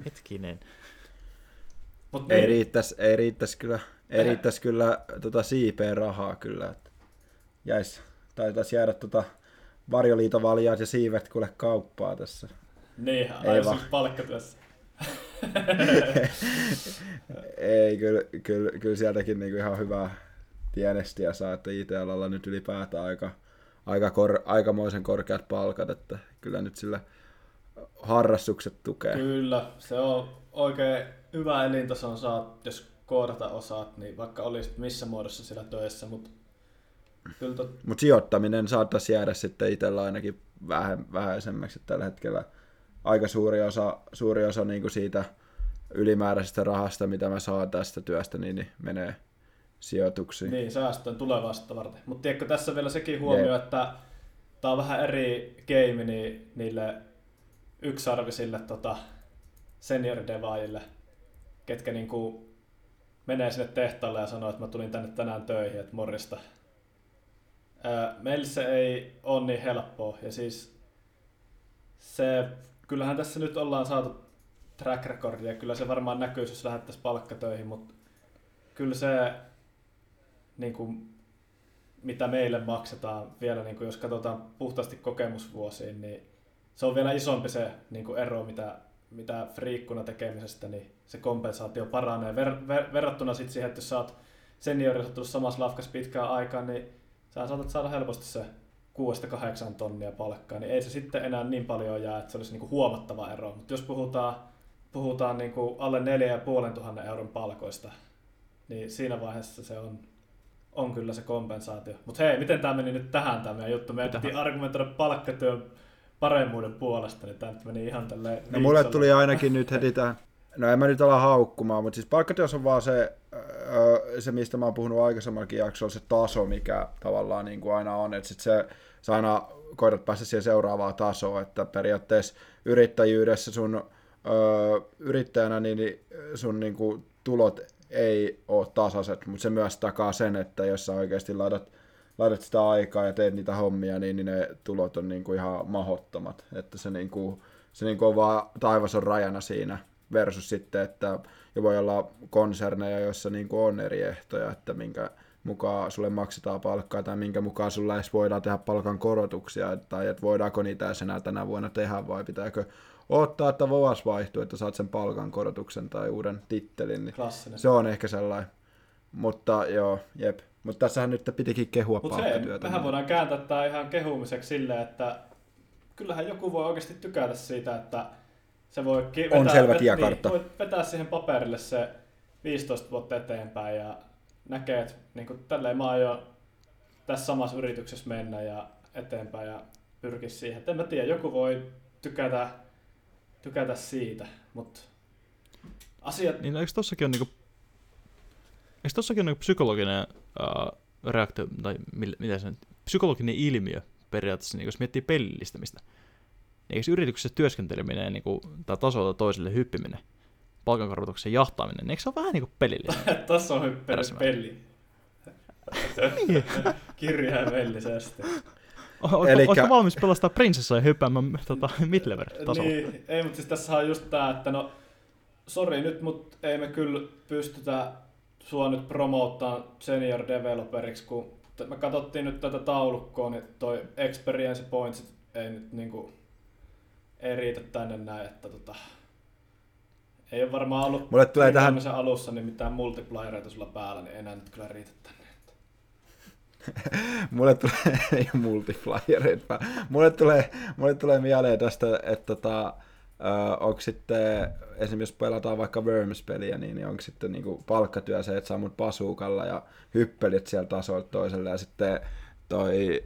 Hetkinen. Mut Ei niin, riittäisi, ei riittäisi kyllä, ei riittäisi kyllä tota siipeen rahaa kyllä. Että jäis, taitaisi jäädä tota varjoliitovaljaat ja siivet kuule kauppaa tässä. niin Ei ai vaan. siis palkkatyössä. [laughs] Ei, kyllä, kyllä, kyllä sieltäkin niinku ihan hyvää tienestiä saa, että IT-alalla nyt ylipäätään aika, aika kor, aikamoisen korkeat palkat, että kyllä nyt sillä harrastukset tukee. Kyllä, se on oikein hyvä elintason saat, jos koodata osaat, niin vaikka olisit missä muodossa siellä töissä, mutta kyllä tot, Mutta sijoittaminen saattaisi jäädä sitten itsellä ainakin vähän, vähäisemmäksi tällä hetkellä. Aika suuri osa, suuri osa niin kuin siitä ylimääräisestä rahasta, mitä mä saan tästä työstä, niin, niin menee sijoituksiin. niin säästöön tulevaisuutta varten. Mutta tiedätkö, tässä vielä sekin huomio, Jep. että tämä on vähän eri game niin niille yksarvisille tota, senioridevaajille, ketkä niinku menee sinne tehtaalle ja sanoo, että mä tulin tänne tänään töihin, että morjesta. Meillä se ei ole niin helppoa. Ja siis se, kyllähän tässä nyt ollaan saatu track recordia, kyllä se varmaan näkyy, jos lähdettäisiin palkkatöihin, mutta kyllä se, niin kuin, mitä meille maksetaan vielä, niin kuin jos katsotaan puhtaasti kokemusvuosiin, niin se on vielä isompi se niin kuin ero, mitä, mitä friikkuna tekemisestä, niin se kompensaatio paranee. Ver, ver, verrattuna sitten siihen, että jos sä oot seniori, sä oot samassa lafkas pitkään aikaan, niin sä saatat saada helposti se 6-8 tonnia palkkaa, niin ei se sitten enää niin paljon jää, että se olisi niinku huomattava ero. Mutta jos puhutaan, puhutaan niinku alle 4500 euron palkoista, niin siinä vaiheessa se on, on kyllä se kompensaatio. Mutta hei, miten tämä meni nyt tähän tämä meidän juttu? Me piti argumentoida palkkatyön paremmuuden puolesta, niin tämä meni ihan tälleen... No mulle tuli ainakin nyt heti tämä, no en mä nyt ala haukkumaan, mutta siis palkkatyössä on vaan se, se, mistä mä oon puhunut aikaisemmallakin jaksolla, se taso, mikä tavallaan niin kuin aina on, että sit se, sä aina koetat päästä siihen seuraavaan tasoon, että periaatteessa yrittäjyydessä sun ö, yrittäjänä niin sun niin kuin, tulot ei ole tasaiset, mutta se myös takaa sen, että jos sä oikeasti laitat, laitat sitä aikaa ja teet niitä hommia, niin, niin ne tulot on niin kuin ihan mahottomat. Että se, niin kuin, se niin kuin on vaan taivas on rajana siinä versus sitten, että ja voi olla konserneja, joissa niin kuin on eri ehtoja, että minkä mukaan sulle maksetaan palkkaa tai minkä mukaan sulle edes voidaan tehdä palkan korotuksia tai että voidaanko niitä edes enää tänä vuonna tehdä vai pitääkö ottaa, että vuosi vaihtuu, että saat sen palkan korotuksen tai uuden tittelin. Niin Klassinen. Se on ehkä sellainen. Mutta joo, jep. Mutta tässähän nyt pitikin kehua Mut palkkatyötä. mehän voidaan kääntää tämä ihan kehumiseksi silleen, että kyllähän joku voi oikeasti tykätä siitä, että se voi ki- On selvä tiekartta. Niin, voi vetää siihen paperille se 15 vuotta eteenpäin ja näkee, että niin kuin, tälleen mä aion tässä samassa yrityksessä mennä ja eteenpäin ja pyrkiä siihen. Et en mä tiedä, joku voi tykätä, tykätä siitä, mutta asiat... Niin eikö tossakin on niinku, eikö tossakin on niinku psykologinen uh, reaktio, tai mil, mitä se nyt, psykologinen ilmiö periaatteessa, niin jos miettii pelillistämistä. Niin eikö yrityksessä työskenteleminen niinku, tai tasolta toiselle hyppiminen, palkankorotuksen jahtaaminen, niin eikö se ole vähän niinku pelillistä? [laughs] Tässä on Perässä peli. [laughs] Niin. [laughs] Kirjaimellisesti. Oletko, Elikkä- valmis pelastaa prinsessaa ja hyppäämään tota, midlevel-tasolla? Niin, ei, mutta siis tässä on just tää, että no, sori nyt, mutta ei me kyllä pystytä sua nyt promoottaan senior developeriksi, kun me katsottiin nyt tätä taulukkoa, niin toi experience points ei nyt niinku, ei riitä tänne näin, että tota, ei ole varmaan ollut Mulle tulee tähän- alussa niin mitään multipliereita sulla päällä, niin enää nyt kyllä riitä tänne. [laughs] mulle tulee, [laughs] ei multipliereita, mulle tulee, mulle tulee mieleen tästä, että tota, onko sitten, esimerkiksi jos pelataan vaikka Worms-peliä, niin, niin onko sitten niinku palkkatyö se, että saa mut pasuukalla ja hyppelit sieltä tasolta toiselle ja sitten toi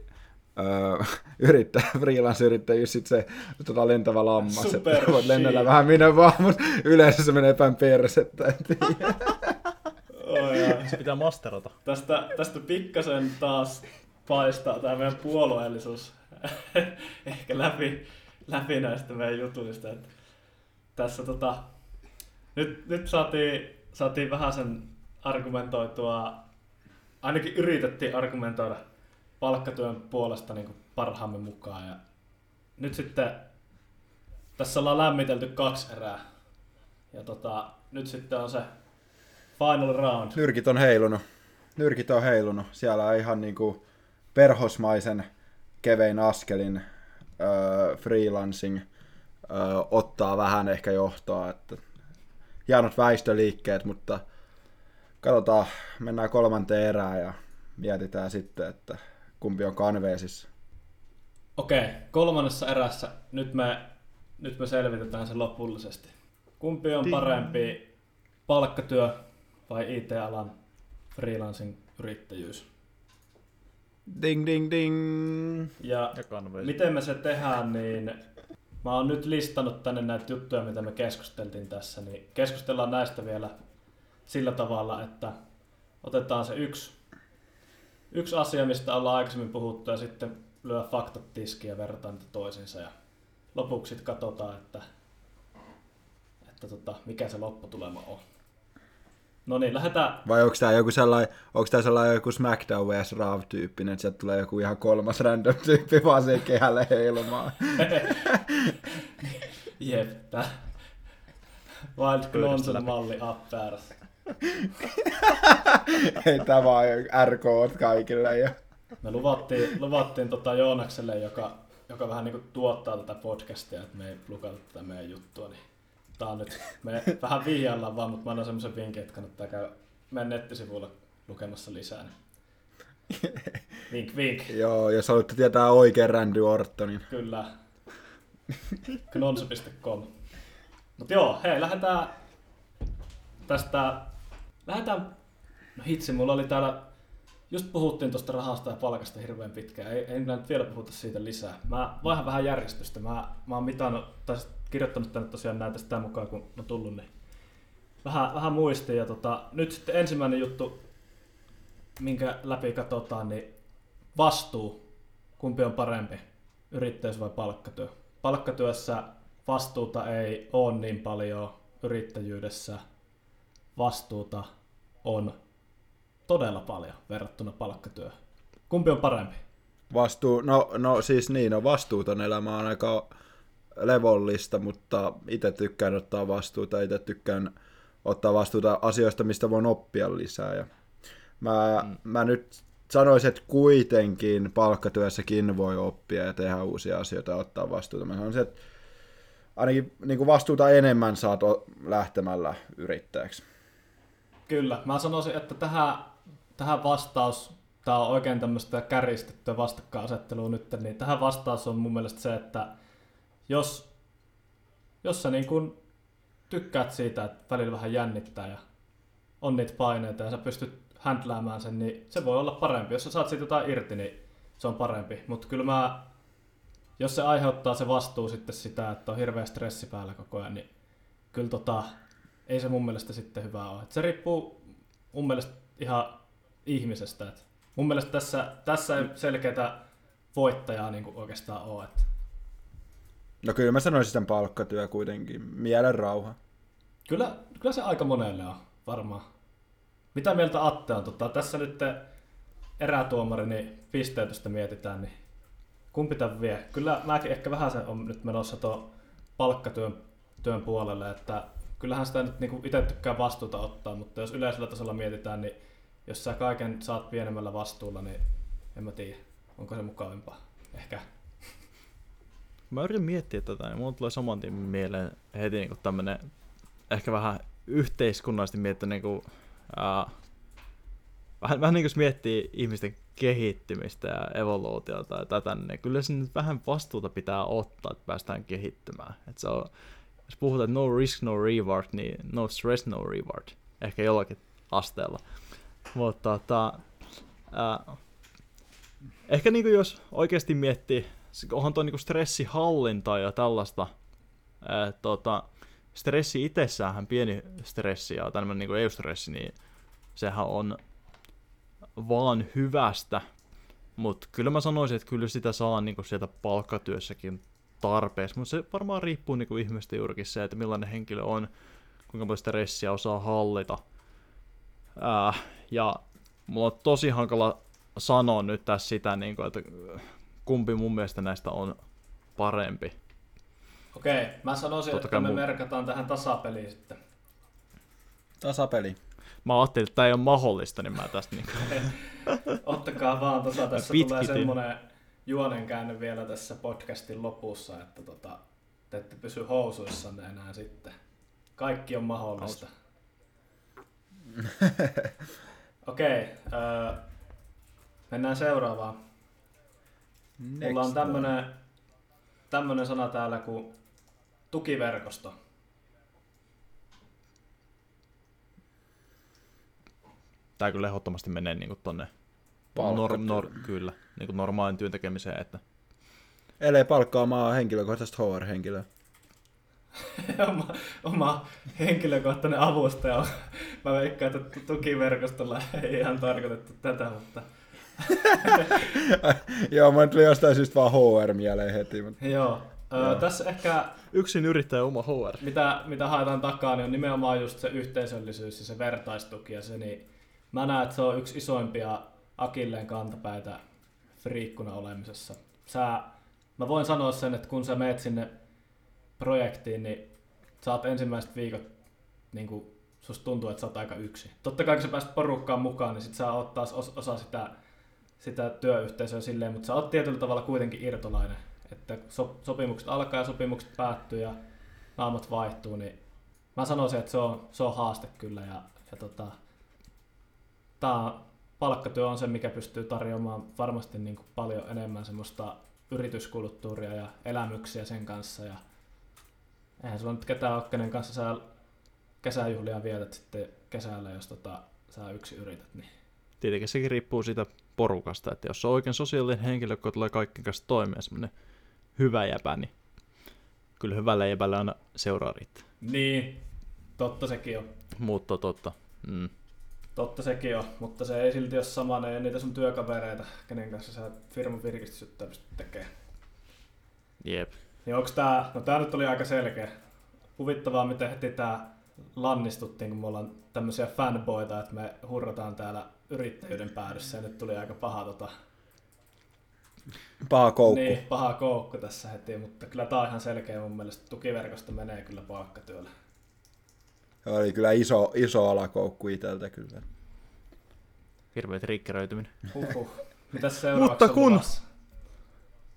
öö, [laughs] yrittäjä, freelance-yrittäjyys, sit se tota, lentävä lammas, Super että voit lennellä vähän minne vaan, mutta yleensä se menee päin persettä. et- Oi, ai. Se pitää masterata. Tästä, tästä pikkasen taas paistaa tämä meidän puolueellisuus [laughs] ehkä läpi, läpi näistä meidän jutuista. Että tässä tota, nyt, nyt saatiin, saatiin vähän sen argumentoitua, ainakin yritettiin argumentoida palkkatyön puolesta niin parhaamme mukaan. Ja nyt sitten tässä ollaan lämmitelty kaksi erää. Ja tota, nyt sitten on se final round. Nyrkit on heilunut. Nyrkit on heilunut. Siellä on ihan niinku perhosmaisen kevein askelin öö, freelancing öö, ottaa vähän ehkä johtoa. Että hienot väistöliikkeet, mutta katsotaan, mennään kolmanteen erään ja mietitään sitten, että kumpi on kanveesissa. Okei, kolmannessa erässä nyt me, nyt me selvitetään se lopullisesti. Kumpi on parempi, palkkatyö vai IT-alan freelancing yrittäjyys? Ding ding ding. Ja Ja kanveesi. miten me se tehdään, niin mä oon nyt listannut tänne näitä juttuja, mitä me keskusteltiin tässä, niin keskustellaan näistä vielä sillä tavalla, että otetaan se yksi, yksi asia, mistä ollaan aikaisemmin puhuttu, ja sitten lyö faktat tiskiin ja verrataan niitä toisiinsa. Ja lopuksi sitten katsotaan, että, että että tota, mikä se lopputulema on. No niin, lähdetään. Vai onko tämä joku sellainen, onko tää sellainen joku SmackDown vs. Raw-tyyppinen, että sieltä tulee joku ihan kolmas random tyyppi vaan siihen kehälle heilumaan. [laughs] Jep, tää. Wild Gnonsen malli appäärässä. Ei tämä vaan RK kaikille. Ja... Me luvattiin, luvattiin tota Joonakselle, joka, joka vähän niin tuottaa tätä podcastia, että me ei lukata tätä meidän juttua, niin tää on nyt, me vähän vihjaillaan vaan, mutta mä annan semmoisen vinkin, että kannattaa käydä meidän nettisivuilla lukemassa lisää. Niin. Vink, vink. Joo, jos haluatte tietää oikein Randy Orton, niin... Kyllä. Knonse.com. Mutta joo, hei, lähdetään tästä, lähdetään, no hitsi, mulla oli täällä, just puhuttiin tuosta rahasta ja palkasta hirveän pitkään, ei, ei nyt vielä puhuta siitä lisää. Mä vaihan vähän järjestystä, mä, mä oon mitannut, tai kirjoittanut tänne tosiaan näitä sitä mukaan, kun on tullut, niin vähän, vähän muistin. Ja tota, nyt sitten ensimmäinen juttu, minkä läpi katsotaan, niin vastuu. Kumpi on parempi, yrittäjyys vai palkkatyö? Palkkatyössä vastuuta ei ole niin paljon, yrittäjyydessä vastuuta on todella paljon verrattuna palkkatyöhön. Kumpi on parempi? Vastuu, no, no siis niin, no vastuuton elämä on aika levollista, mutta itse tykkään ottaa vastuuta, itse tykkään ottaa vastuuta asioista, mistä voin oppia lisää. Ja mä, mm. mä nyt sanoisin, että kuitenkin palkkatyössäkin voi oppia ja tehdä uusia asioita ja ottaa vastuuta. Mä sanoisin, että ainakin niin kuin vastuuta enemmän saat lähtemällä yrittäjäksi. Kyllä, mä sanoisin, että tähän, tähän vastaus, tämä on oikein tämmöistä kärjistettyä vastakkainasettelua nyt, niin tähän vastaus on mun mielestä se, että jos, jos sä niin kun tykkäät siitä, että välillä vähän jännittää ja on niitä paineita ja sä pystyt händläämään sen, niin se voi olla parempi. Jos sä saat siitä jotain irti, niin se on parempi. Mutta kyllä mä, jos se aiheuttaa se vastuu sitten sitä, että on hirveä stressi päällä koko ajan, niin kyllä tota, ei se mun mielestä sitten hyvä ole. Et se riippuu mun mielestä ihan ihmisestä. Et mun mielestä tässä, tässä ei selkeätä voittajaa niin oikeastaan ole. Et No kyllä mä sanoisin sen palkkatyö kuitenkin. Mielen rauha. Kyllä, kyllä se aika monelle on, varmaan. Mitä mieltä Atte on? Tota, tässä nyt erätuomari, niin pisteytystä mietitään, niin kumpi tämän vie? Kyllä mäkin ehkä vähän se on nyt menossa tuon palkkatyön työn puolelle, että kyllähän sitä nyt niin itse tykkää vastuuta ottaa, mutta jos yleisellä tasolla mietitään, niin jos sä kaiken saat pienemmällä vastuulla, niin en mä tiedä, onko se mukavimpaa. Ehkä [laughs] Mä yritin miettiä tätä, ja mulla tulee saman tien mieleen heti niin tämmönen ehkä vähän yhteiskunnallisesti miettiä niin kuin, vähän, vähän niin kuin miettii ihmisten kehittymistä ja evoluutiota ja tätä, niin kyllä sinne vähän vastuuta pitää ottaa, että päästään kehittymään. Et se on, jos puhutaan, että no risk, no reward, niin no stress, no reward. Ehkä jollakin asteella. Mutta tota, ää, ehkä niin kuin jos oikeasti miettii onhan tuo niinku stressihallinta ja tällaista. Et, tota, stressi itsessään pieni stressi ja tämmöinen niinku eustressi, niin sehän on vaan hyvästä. Mutta kyllä mä sanoisin, että kyllä sitä saa niinku sieltä palkkatyössäkin tarpeeksi, mutta se varmaan riippuu niinku ihmistä juurikin se, että millainen henkilö on, kuinka paljon stressiä osaa hallita. Ää, ja mulla on tosi hankala sanoa nyt tässä sitä, niin kuin, että kumpi mun mielestä näistä on parempi. Okei, mä sanoisin, Totta että me mun... merkataan tähän tasapeliin sitten. Tasapeli. Mä ajattelin, että tämä ei ole mahdollista, niin mä tästä niin [laughs] Ottakaa vaan tasa, tässä Pitkitin. tulee semmoinen juonen käänne vielä tässä podcastin lopussa, että tota, te ette pysy housuissanne enää sitten. Kaikki on mahdollista. Okei, okay, mennään seuraavaan. Next Mulla on tämmönen, tämmönen sana täällä kuin tukiverkosto. Tää kyllä ehdottomasti menee niinku tonne nor, nor, kyllä, niinku normaalin työn tekemiseen. Että... Ellei palkkaamaan henkilökohtaista HR-henkilöä. [laughs] oma, oma henkilökohtainen avustaja. Mä veikkaan, että tukiverkostolla ei ihan tarkoitettu tätä, mutta [laughs] Joo, mä tuli jostain syystä vaan HR mieleen heti. Mutta... Joo, Öö, tässä ehkä Yksin yrittäjä oma HR. mitä, mitä haetaan takaa, niin on nimenomaan just se yhteisöllisyys ja se vertaistuki ja se, niin mä näen, että se on yksi isoimpia akilleen kantapäitä friikkuna olemisessa. Sä, mä voin sanoa sen, että kun sä meet sinne projektiin, niin saat ensimmäiset viikot, niin kuin, susta tuntuu, että sä oot aika yksi. Totta kai kun sä pääset porukkaan mukaan, niin sit sä oot taas os- osa sitä, sitä työyhteisöä silleen, mutta sä oot tietyllä tavalla kuitenkin irtolainen. Että so- sopimukset alkaa ja sopimukset päättyy ja naamat vaihtuu, niin mä sanoisin, että se on, se on haaste kyllä. Ja, ja tota, tää palkkatyö on se, mikä pystyy tarjoamaan varmasti niin kuin paljon enemmän semmoista yrityskulttuuria ja elämyksiä sen kanssa. Ja eihän sulla nyt ketään ole, kenen kanssa sä kesäjuhlia vietät sitten kesällä, jos tota, sä yksin yrität. Niin. Tietenkin sekin riippuu siitä porukasta, että jos on oikein sosiaalinen henkilö, joka tulee kaikkien kanssa toimeen, semmoinen hyvä jäpä, niin kyllä hyvällä jäbällä aina seuraa riittää. niin, totta sekin on. Mutta totta. Mm. Totta sekin on, mutta se ei silti ole sama, ne ei niitä sun työkavereita, kenen kanssa sä firman virkistysjuttuja pystyt tekemään. Jep. Niin onks tää, no tää nyt oli aika selkeä. Huvittavaa, miten heti tää lannistuttiin, kun me ollaan tämmöisiä fanboita, että me hurrataan täällä yrittäjyyden päädyssä ja nyt tuli aika paha tota, Paha koukku. niin, paha koukku tässä heti, mutta kyllä tää on ihan selkeä mun mielestä. Tukiverkosto menee kyllä palkkatyöllä. Oli kyllä iso, iso alakoukku iteltä kyllä. Hirveä triggeröityminen. Huhhuh. Mitäs seuraavaksi Mutta on kun- luvassa?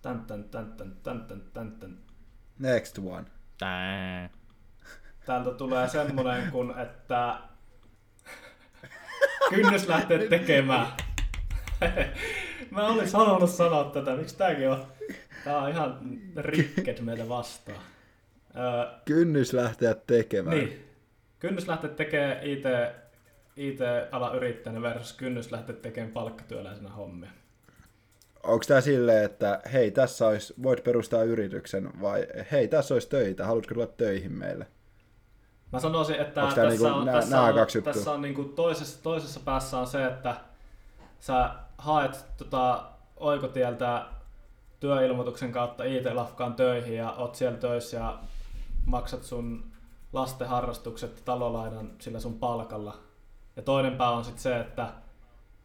Tän, tän, tän, tän, tän, tän, tän, tän. Next one. Tää. Täältä tulee semmonen kun, että [laughs] kynnys lähtee tekemään. [laughs] Mä olin sanonut sanoa tätä, miksi tääkin on? Tää on ihan rikked meitä vastaan. Öö, Kynnys lähteä tekemään. niin. Kynnys lähteä tekemään IT, IT-alan yrittäjänä versus kynnys lähteä tekemään palkkatyöläisenä hommia. Onko tämä silleen, että hei, tässä olisi, voit perustaa yrityksen, vai hei, tässä olisi töitä, haluatko tulla töihin meille? Mä sanoisin, että tässä, niinku on, nää- tässä, nää on, kaksi tässä on niinku toisessa, toisessa päässä on se, että sä haet tota oikotieltä työilmoituksen kautta IT-lafkaan töihin ja oot siellä töissä ja maksat sun lasten harrastukset talolainan sillä sun palkalla. Ja toinen pää on sitten se, että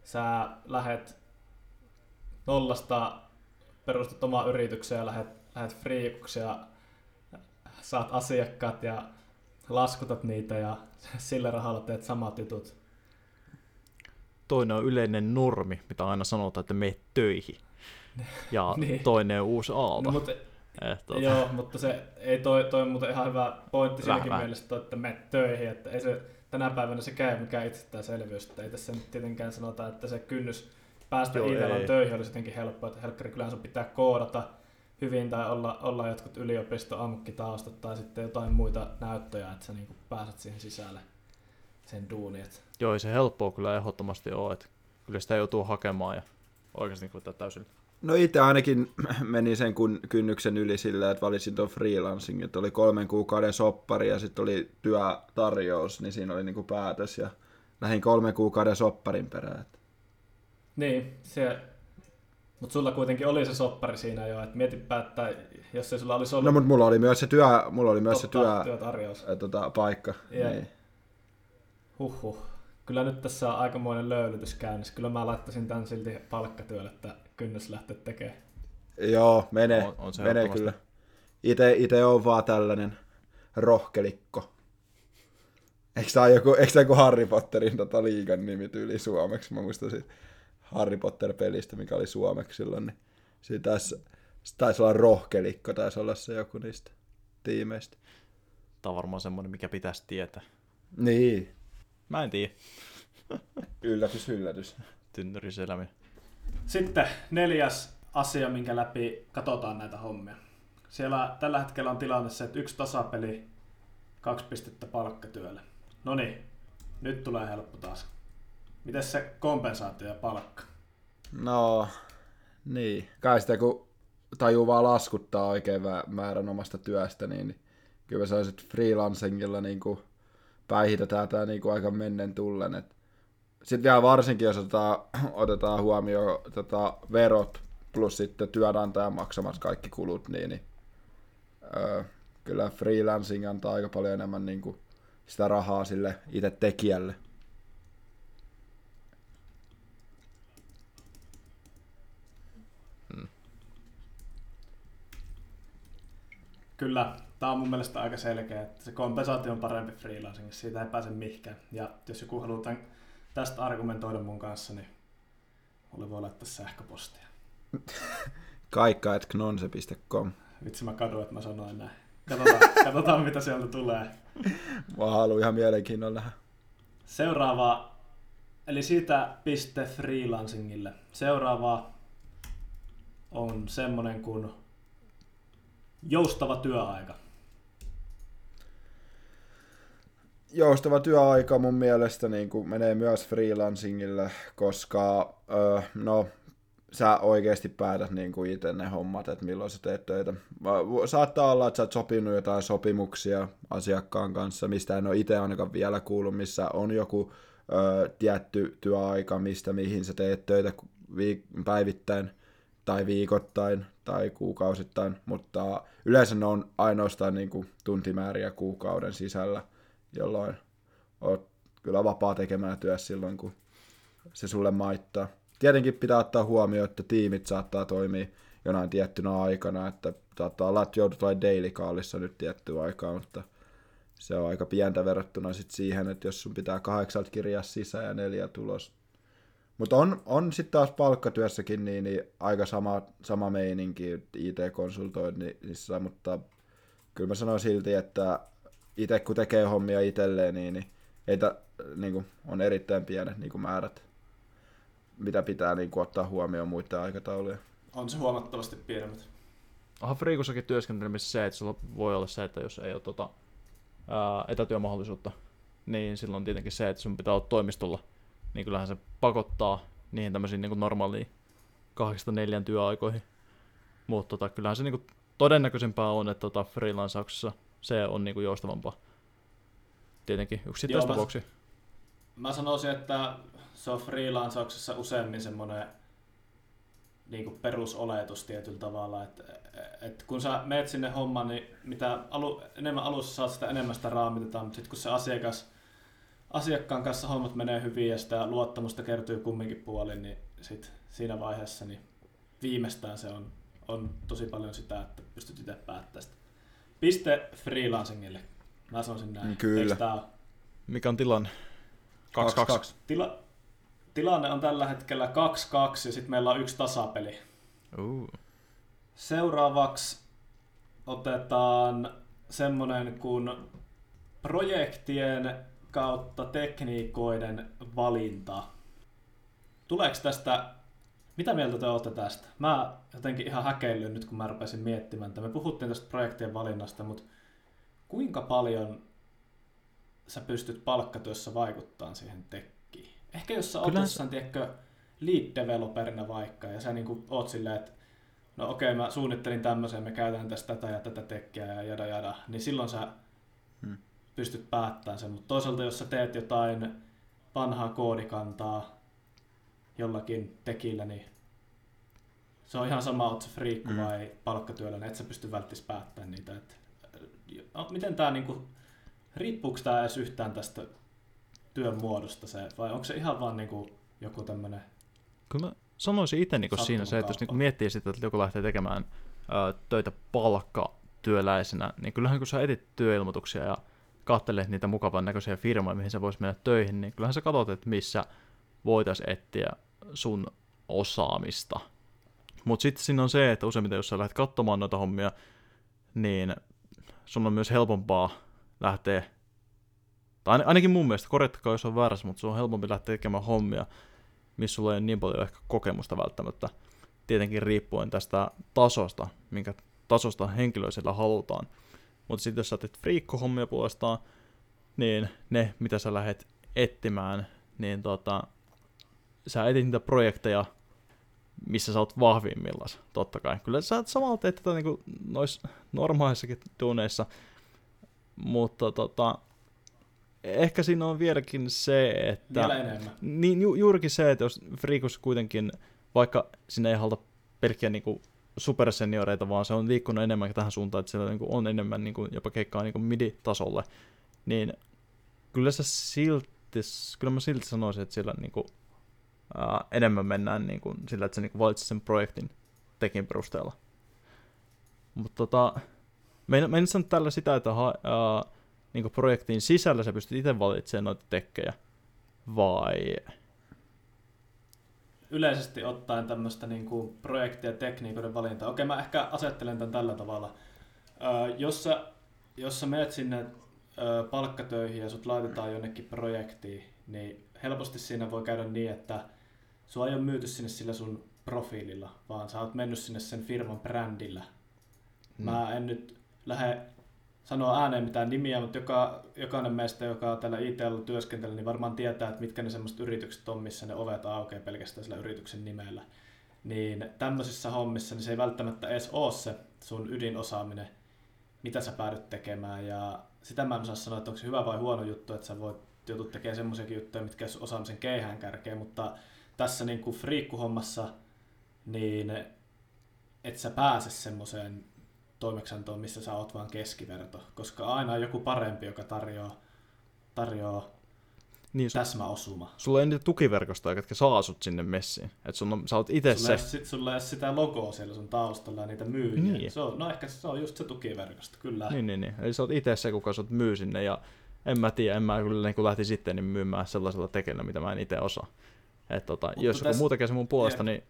sä lähet nollasta, perustat oma yrityksen ja lähet, lähet friikuksi ja saat asiakkaat ja laskutat niitä ja [laughs] sillä rahalla teet samat jutut. Toinen on yleinen normi, mitä aina sanotaan, että meet töihin. [laughs] Ja Niin. toinen on uusi aalto. No, mutta, Eh, tota, joo, mutta se ei toi, toi muuten ihan hyvä pointti siinäkin mielessä, toi, että menet töihin, että ei se tänä päivänä se käy mikään itsestäänselvyys, että ei tässä nyt tietenkään sanota, että se kynnys päästä ei. töihin olisi jotenkin helppoa, että helkkari kyllähän sun pitää koodata hyvin tai olla, olla jotkut yliopisto ammattitaustat tai sitten jotain muita näyttöjä, että sä niin pääset siihen sisälle sen duuniin. Joo, ei se helppoa kyllä ehdottomasti ole. Että kyllä sitä joutuu hakemaan ja oikeasti niin täysin. No itse ainakin [clears throat] meni sen kun, kynnyksen yli sillä, että valitsin tuon freelancing, että oli kolmen kuukauden soppari ja sitten oli työtarjous, niin siinä oli niinku päätös ja lähdin kolmen kuukauden sopparin perään. Niin, se... Mutta sulla kuitenkin oli se soppari siinä jo, että mietipä, että jos ei sulla olisi ollut No mutta mulla oli myös se työ, mulla oli myös se totta, työ, työtarjous. ä, tota, paikka. Jep. Niin. Huhhuh. Kyllä nyt tässä on aikamoinen löylytys käynnissä. Kyllä mä laittaisin tän silti palkkatyölle, että kynnys lähteä tekemään. Joo, menee, On- on se menee kyllä. Ite, ite on vaan tällainen rohkelikko. Eikö tämä joku, eikö joku Harry Potterin tota liigan nimi tyyli suomeksi? Mä muistan siitä Harry Potter-pelistä, mikä oli suomeksi silloin. Niin siitä taisi, se taisi olla rohkelikko, taisi olla se joku niistä tiimeistä. Tämä on varmaan semmoinen, mikä pitäisi tietää. Niin, Mä en tiedä. yllätys, yllätys. Tynnyriselämiä. Sitten neljäs asia, minkä läpi katsotaan näitä hommia. Siellä tällä hetkellä on tilanne se, että yksi tasapeli, kaksi pistettä palkkatyölle. No niin, nyt tulee helppo taas. Miten se kompensaatio ja palkka? No, niin. Kai sitä kun tajuu vaan laskuttaa oikein määrän omasta työstä, niin, kyllä se olisi freelancingilla niin päihitetään tämä niin aika mennen tullen. Et sitten vielä varsinkin, jos otetaan, [clears throat] otetaan huomioon tota, verot plus sitten työnantajan maksamat kaikki kulut, niin, niin ö, kyllä freelancing antaa aika paljon enemmän niin kuin sitä rahaa sille itse tekijälle. Kyllä, tämä on mun mielestä aika selkeä, että se kompensaatio on parempi freelancingissa, siitä ei pääse mihinkään. Ja jos joku haluaa tämän, tästä argumentoida mun kanssa, niin mulle voi laittaa sähköpostia. [laughs] Kaikka.knonse.com Vitsi mä kadun, että mä sanoin näin. Katsotaan, [laughs] katsotaan mitä sieltä tulee. Mä haluan ihan mielenkiinnolla nähdä. Seuraava, eli siitä piste freelancingille. Seuraava on semmonen kuin joustava työaika. Joustava työaika mun mielestä niin kuin menee myös freelancingille, koska öö, no, sä oikeasti päätät niin kuin itse ne hommat, että milloin sä teet töitä. Saattaa olla, että sä oot sopinut jotain sopimuksia asiakkaan kanssa, mistä en ole itse ainakaan vielä kuullut, missä on joku ö, tietty työaika, mistä mihin sä teet töitä viik- päivittäin tai viikoittain tai kuukausittain, mutta yleensä ne on ainoastaan niin kuin tuntimääriä kuukauden sisällä, jolloin oot kyllä vapaa tekemään työssä silloin, kun se sulle maittaa. Tietenkin pitää ottaa huomioon, että tiimit saattaa toimia jonain tiettynä aikana, että saattaa olla, että joudut vain daily callissa nyt tiettyä aikaa, mutta se on aika pientä verrattuna sit siihen, että jos sun pitää kahdeksalta kirjaa sisään ja neljä tulos. Mutta on, on sitten taas palkkatyössäkin niin, niin aika sama, sama meininki IT-konsultoinnissa, mutta kyllä mä sanon silti, että itse kun tekee hommia itselleen, niin, niin, ei ta, niin kuin, on erittäin pienet niin kuin määrät mitä pitää niin kuin, ottaa huomioon muiden aikatauluja. On se huomattavasti pienemmät. Onhan Friikussakin työskentelemisessä se, että sulla voi olla se, että jos ei ole tota, ää, etätyömahdollisuutta, niin silloin tietenkin se, että sun pitää olla toimistolla, niin kyllähän se pakottaa niihin tämmöisiin niin normaaliin kahdeksasta neljän työaikoihin. Mutta tota, kyllähän se niin kuin, todennäköisempää on, että tota, freelancauksessa se on niin kuin, joustavampaa. Tietenkin yksittäistä vuoksi. Mä sanoisin, että se on freelancauksessa useammin semmoinen niin kuin perusoletus tietyllä tavalla, että, että kun sä meet sinne hommaan, niin mitä alu, enemmän alussa saat sitä enemmän sitä raamitetaan, mutta sitten kun se asiakas, asiakkaan kanssa hommat menee hyvin ja sitä luottamusta kertyy kumminkin puolin, niin sit siinä vaiheessa niin viimeistään se on, on tosi paljon sitä, että pystyt itse päättämään sitä. Piste freelancingille. Mä sanoisin näin. Kyllä. Mikä on tilanne? 2-2. Tila, tilanne on tällä hetkellä 2-2 ja sitten meillä on yksi tasapeli. Uh. Seuraavaksi otetaan semmonen kuin projektien kautta tekniikoiden valinta. Tuleeko tästä, mitä mieltä te olette tästä? Mä jotenkin ihan häkeillyn nyt, kun mä rupesin miettimään, että me puhuttiin tästä projektien valinnasta, mutta kuinka paljon sä pystyt palkkatyössä vaikuttaa siihen tekkiin? Ehkä jos sä oot jossain, tiedätkö, lead developerina vaikka, ja sä niin oot silleen, että no okei, mä suunnittelin tämmöisen, me käytän tästä tätä ja tätä tekkiä ja jada jada, niin silloin sä hmm. pystyt päättämään sen. Mutta toisaalta, jos sä teet jotain vanhaa koodikantaa jollakin tekillä, niin se on ihan sama, oot sä friikku hmm. vai palkkatyöllä, niin et sä pysty välttis päättämään niitä. Et, no, miten tää niinku, riippuuko tää edes yhtään tästä työn muodosta se, vai onko se ihan vaan niinku joku tämmöinen Kyllä mä sanoisin itse niin siinä se, että jos niin miettii sitä, että joku lähtee tekemään ää, töitä palkkatyöläisenä, niin kyllähän kun sä etit työilmoituksia ja katselet niitä mukavan näköisiä firmoja, mihin sä vois mennä töihin, niin kyllähän sä katsot, että missä voitaisiin etsiä sun osaamista. Mutta sitten siinä on se, että useimmiten jos sä lähdet katsomaan noita hommia, niin sun on myös helpompaa lähteä tai ainakin mun mielestä, korjattakaa jos on väärässä, mutta se on helpompi lähteä tekemään hommia, missä sulla ei ole niin paljon ehkä kokemusta välttämättä. Tietenkin riippuen tästä tasosta, minkä tasosta henkilöä siellä halutaan. Mutta sitten jos sä teet friikkohommia puolestaan, niin ne, mitä sä lähdet etsimään, niin tota, sä etit niitä projekteja, missä sä oot vahvimmillaan, totta kai. Kyllä sä samalla teet tätä niin noissa normaalissakin tuuneissa, mutta tota, ehkä siinä on vieläkin se, että... Vielä enemmän. Niin ju, juurikin se, että jos Friikus kuitenkin, vaikka sinne ei haluta pelkkiä niin supersenioreita, vaan se on liikkunut enemmän tähän suuntaan, että siellä niin kuin on enemmän niin kuin jopa keikkaa niin kuin midi-tasolle, niin kyllä se silti, kyllä mä silti sanoisin, että siellä niin kuin, ää, enemmän mennään niin kuin, sillä, että se niin valitsi sen projektin tekin perusteella. Mutta tota, mä en, sano tällä sitä, että ha, ää, niin projektin sisällä sä pystyt itse valitsemaan noita tekkejä, vai yleisesti ottaen tämmöistä niin kuin projektia ja tekniikoiden valintaa. Okei, mä ehkä asettelen tämän tällä tavalla. Öö, jos, sä, jos sä menet sinne öö, palkkatöihin ja sut laitetaan jonnekin projektiin, niin helposti siinä voi käydä niin, että sua ei ole myyty sinne sillä sun profiililla, vaan sä oot mennyt sinne sen firman brändillä. Hmm. Mä en nyt lähde sanoa ääneen mitään nimiä, mutta joka, jokainen meistä, joka täällä ITL työskentelee, niin varmaan tietää, että mitkä ne semmoiset yritykset on, missä ne ovet aukeaa pelkästään sillä yrityksen nimellä. Niin tämmöisissä hommissa niin se ei välttämättä edes ole se sun ydinosaaminen, mitä sä päädyt tekemään. Ja sitä mä en osaa sanoa, että onko se hyvä vai huono juttu, että sä voit joutua tekemään semmoisiakin juttuja, mitkä osaamisen keihään kärkeä, mutta tässä niin kuin friikkuhommassa, niin et sä pääse semmoiseen toimeksiantoon, missä sä oot vaan keskiverto, koska aina on joku parempi, joka tarjoaa, tarjoaa niin, täsmäosuma. Sulla ei niitä tukiverkostoja, jotka saa sut sinne messiin. Et sun on, sä oot itse se... Sit sulla ei ole sitä logoa siellä sun taustalla ja niitä myyjiä. Niin. Se on, no ehkä se on just se tukiverkosto, kyllä. Niin, niin, niin. Eli sä oot itse se, kuka sut myy sinne ja en mä tiedä, en mä kyllä niin lähti sitten niin myymään sellaisella tekellä, mitä mä en itse osaa. Et tota, jos joku muu tekee se mun puolesta, niin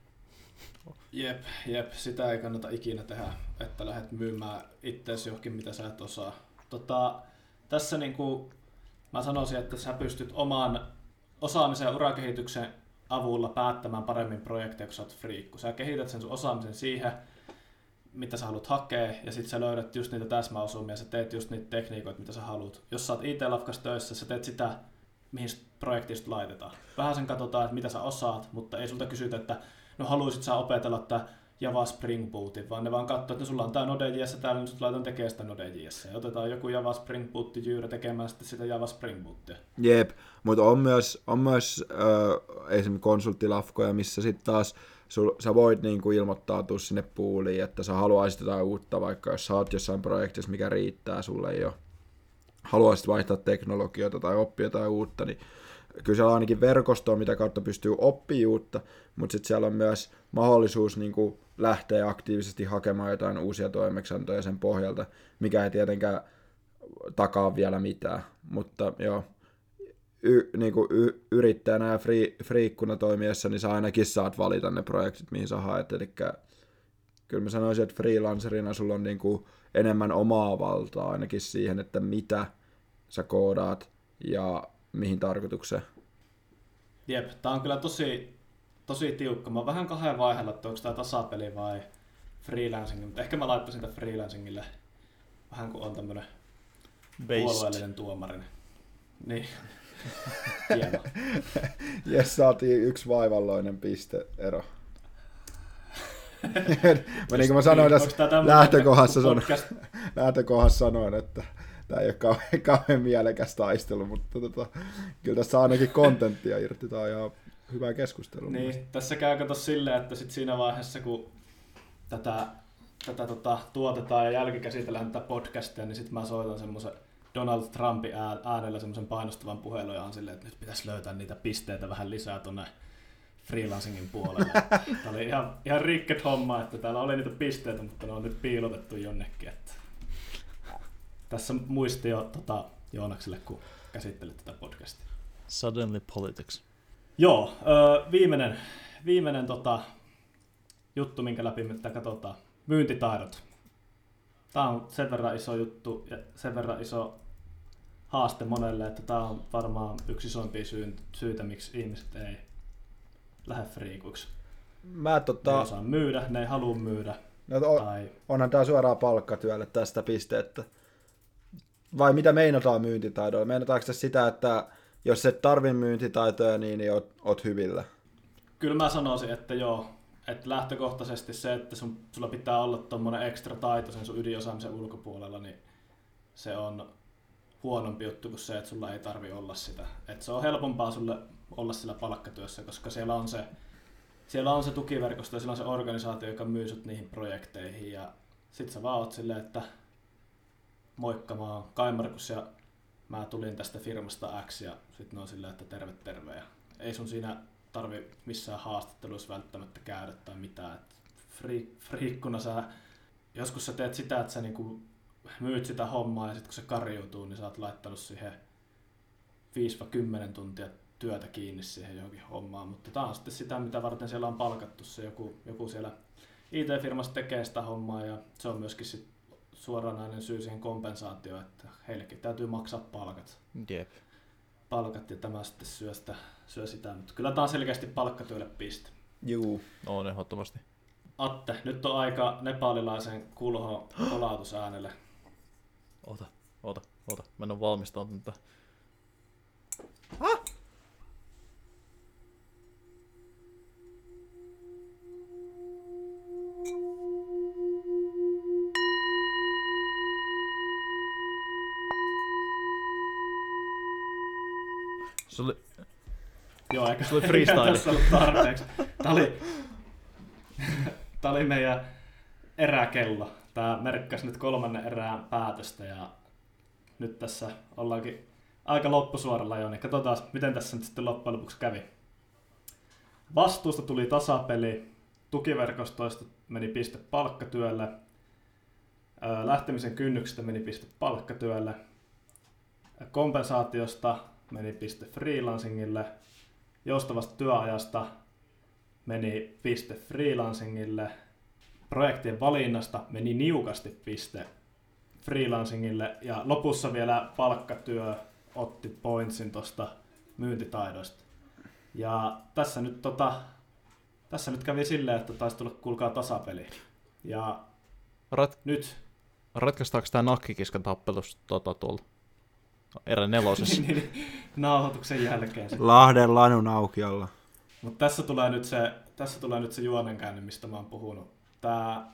Jep, jep, sitä ei kannata ikinä tehdä, että lähdet myymään itseäsi johonkin, mitä sä et osaa. Tota, tässä niin kuin mä sanoisin, että sä pystyt oman osaamisen ja urakehityksen avulla päättämään paremmin projekteja, kun sä oot friikku. Sä kehität sen sun osaamisen siihen, mitä sä haluat hakea, ja sitten sä löydät just niitä täsmäosumia, sä teet just niitä tekniikoita, mitä sä haluat. Jos sä oot IT-lafkas töissä, sä teet sitä, mihin projektista laitetaan. Vähän sen katsotaan, että mitä sä osaat, mutta ei sulta kysytä, että no haluaisit sä opetella tämä Java Spring Bootin, vaan ne vaan katsoo, että sulla on tämä Node.js täällä, niin laitan tekemään sitä Node.js. Ja otetaan joku Java Spring Boot jyyrä tekemään sitten sitä Java Spring Bootia. Jep, mutta on myös, on myös äh, esimerkiksi konsulttilafkoja, missä sitten taas sul, sä voit niinku ilmoittautua sinne puuliin, että sä haluaisit jotain uutta, vaikka jos sä oot jossain projektissa, mikä riittää sulle jo. Haluaisit vaihtaa teknologioita tai oppia jotain uutta, niin kyllä siellä on ainakin verkostoa, mitä kautta pystyy oppimaan uutta, mutta sitten siellä on myös mahdollisuus niin kuin lähteä aktiivisesti hakemaan jotain uusia toimeksiantoja sen pohjalta, mikä ei tietenkään takaa vielä mitään, mutta joo, y, niin kuin y, yrittäjänä ja free, friikkuna toimiessa, niin sä ainakin saat valita ne projektit, mihin sä haet, eli kyllä mä sanoisin, että freelancerina sulla on niin kuin enemmän omaa valtaa ainakin siihen, että mitä sä koodaat ja mihin tarkoitukseen. Jep, tää on kyllä tosi, tosi tiukka. Mä oon vähän kahden vaiheella, että onko tää tasapeli vai freelancing, mutta ehkä mä laittaisin tämän freelancingille vähän kuin on tämmönen puolueellinen tuomarin. Niin. [laughs] Hieno. Jes, saatiin yksi vaivalloinen piste ero. [laughs] mä niin kuin mä sanoin tässä lähtökohdassa, sanoin, [laughs] lähtökohdassa sanoin, että tämä ei ole kauhean, kauhean mielekäs taistelu, mutta tota, kyllä tässä ainakin kontenttia irti. Tämä on ihan hyvä keskustelu. Niin, tässä käy kato silleen, että sit siinä vaiheessa, kun tätä, tätä tota, tuotetaan ja jälkikäsitellään tätä podcastia, niin sitten mä soitan semmoisen Donald Trumpin äänellä semmoisen painostavan puhelun ja on silleen, että nyt pitäisi löytää niitä pisteitä vähän lisää tuonne freelancingin puolelle. Tämä oli ihan, ihan rikket homma, että täällä oli niitä pisteitä, mutta ne on nyt piilotettu jonnekin. Että tässä muistio tota, Joonakselle, kun käsittelit tätä podcastia. Suddenly Politics. Joo, ö, viimeinen, viimeinen tota, juttu, minkä läpi me tätä katsotaan. Myyntitaidot. Tämä on sen verran iso juttu ja sen verran iso haaste monelle, että tämä on varmaan yksi isoimpia syitä, miksi ihmiset ei lähde friikuiksi. Mä tota... Ne ei osaa myydä, ne ei halua myydä. No, on, tai... Onhan tämä suoraan palkkatyölle tästä pisteettä. Vai mitä meinataan myyntitaidolla? Meinataanko se sitä, että jos et tarvi myyntitaitoja, niin, niin oot, oot hyvillä? Kyllä mä sanoisin, että joo. Että lähtökohtaisesti se, että sun, sulla pitää olla tuommoinen ekstra taito sen sun ydinosaamisen ulkopuolella, niin se on huonompi juttu kuin se, että sulla ei tarvi olla sitä. Että se on helpompaa sulle olla sillä palkkatyössä, koska siellä on se siellä on se tukiverkosto ja siellä on se organisaatio, joka myy sut niihin projekteihin ja sit sä vaan oot silleen, että moikka, mä oon Kai Markus ja mä tulin tästä firmasta X ja sit ne on silleen, että terve terve. Ja ei sun siinä tarvi missään haastatteluissa välttämättä käydä tai mitään. Et fri, friikkuna sä, joskus sä teet sitä, että sä niinku myyt sitä hommaa ja sitten kun se karjuutuu, niin sä oot laittanut siihen 5-10 tuntia työtä kiinni siihen johonkin hommaan, mutta tämä on sitten sitä, mitä varten siellä on palkattu se joku, joku siellä IT-firmassa tekee sitä hommaa ja se on myöskin sit suoranainen syy siihen kompensaatioon, että heillekin täytyy maksaa palkat. Jep. Palkat ja tämä sitten syö sitä, syö sitä. mutta kyllä tämä on selkeästi palkkatyölle piste. Juu. On ehdottomasti. Atte, nyt on aika nepalilaisen kulho [gasps] kolautusäänelle. Ota, ota, ota. Mä en ole valmistautunut tähän. Joo, eikä Se oli freestyle. tässä ollut tarpeeksi. Tämä oli, [laughs] tämä oli meidän eräkello. Tämä merkkasi nyt kolmannen erään päätöstä ja nyt tässä ollaankin aika loppusuoralla jo, niin katsotaan, miten tässä nyt sitten loppujen lopuksi kävi. Vastuusta tuli tasapeli, tukiverkostoista meni piste palkkatyölle, lähtemisen kynnyksestä meni piste palkkatyölle, kompensaatiosta meni piste freelancingille, joustavasta työajasta meni piste freelancingille, projektien valinnasta meni niukasti piste freelancingille ja lopussa vielä palkkatyö otti pointsin tuosta myyntitaidoista. Ja tässä nyt, tota, tässä nyt kävi silleen, että taisi tulla kuulkaa tasapeli. Ja rat, nyt ratkaistaanko tämä nakkikiskan tappelus tota, tuolla erä nelosessa? [laughs] niin, nauhoituksen jälkeen. sitten. Lahden lanun aukiolla. Mutta tässä tulee nyt se, tässä tulee nyt se juonenkäänne, mistä mä oon puhunut. Tää,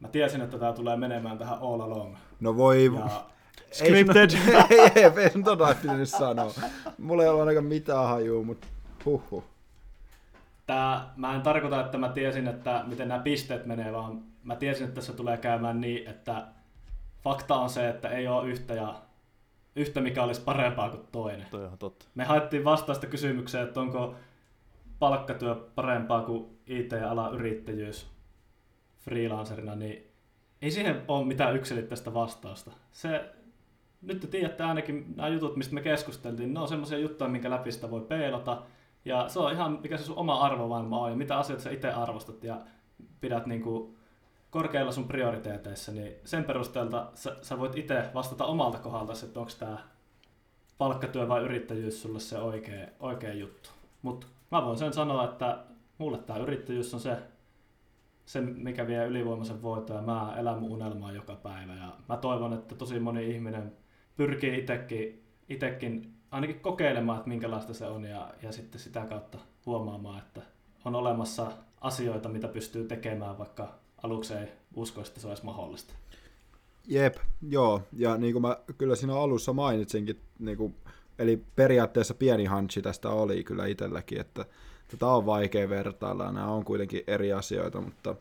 mä tiesin, että tämä tulee menemään tähän all along. No voi... Ja Scripted. [laughs] Ei, ei, ei, ei tota pitänyt sanoa. Mulla ei ole ainakaan mitään hajua, mutta huhhuh. tää, mä en tarkoita, että mä tiesin, että miten nämä pisteet menee, vaan mä tiesin, että tässä tulee käymään niin, että fakta on se, että ei ole yhtä, ja, yhtä mikä olisi parempaa kuin toinen. Toi on totta. Me haettiin vastausta kysymykseen, että onko palkkatyö parempaa kuin IT-alan yrittäjyys freelancerina, niin ei siihen ole mitään yksilitteistä vastausta. Se, nyt te tiedätte ainakin nämä jutut, mistä me keskusteltiin, ne on semmoisia juttuja, minkä läpi sitä voi peilata. Ja se on ihan mikä se sun oma arvomaailma on ja mitä asioita sä itse arvostat ja pidät niinku korkeilla sun prioriteeteissa, niin sen perusteelta sä, sä voit itse vastata omalta kohdalta, että onko tämä palkkatyö vai yrittäjyys sulle se oikea, oikea juttu. Mutta mä voin sen sanoa, että mulle tämä yrittäjyys on se, se, mikä vie ylivoimaisen voiton ja mä elän mun unelmaa joka päivä. Ja mä toivon, että tosi moni ihminen pyrkii itsekin, itekin ainakin kokeilemaan, että minkälaista se on ja, ja sitten sitä kautta huomaamaan, että on olemassa asioita, mitä pystyy tekemään, vaikka aluksi ei usko, että se olisi mahdollista. Jep, joo. Ja niin kuin mä kyllä siinä alussa mainitsinkin, niin kuin, eli periaatteessa pieni hanchi tästä oli kyllä itselläkin, että tätä on vaikea vertailla, nämä on kuitenkin eri asioita, mutta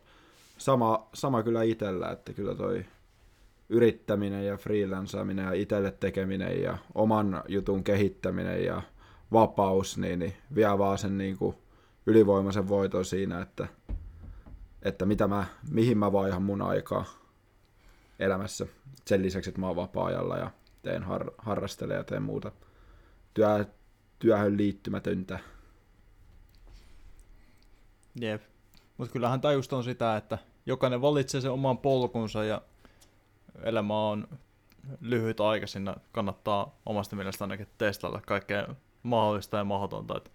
sama, sama kyllä itsellä, että kyllä toi yrittäminen ja freelanceaminen ja itselle tekeminen ja oman jutun kehittäminen ja vapaus, niin, niin vie vaan sen niin kuin ylivoimaisen voiton siinä, että, että mitä mä, mihin mä vaihan mun aikaa elämässä. Sen lisäksi, että mä oon vapaa-ajalla ja teen har, harrastelen ja teen muuta työ, työhön liittymätöntä. Jep. Mutta kyllähän tämä just on sitä, että jokainen valitsee sen oman polkunsa ja elämä on lyhyt aika, siinä kannattaa omasta mielestä ainakin testailla kaikkea mahdollista ja mahdotonta. Et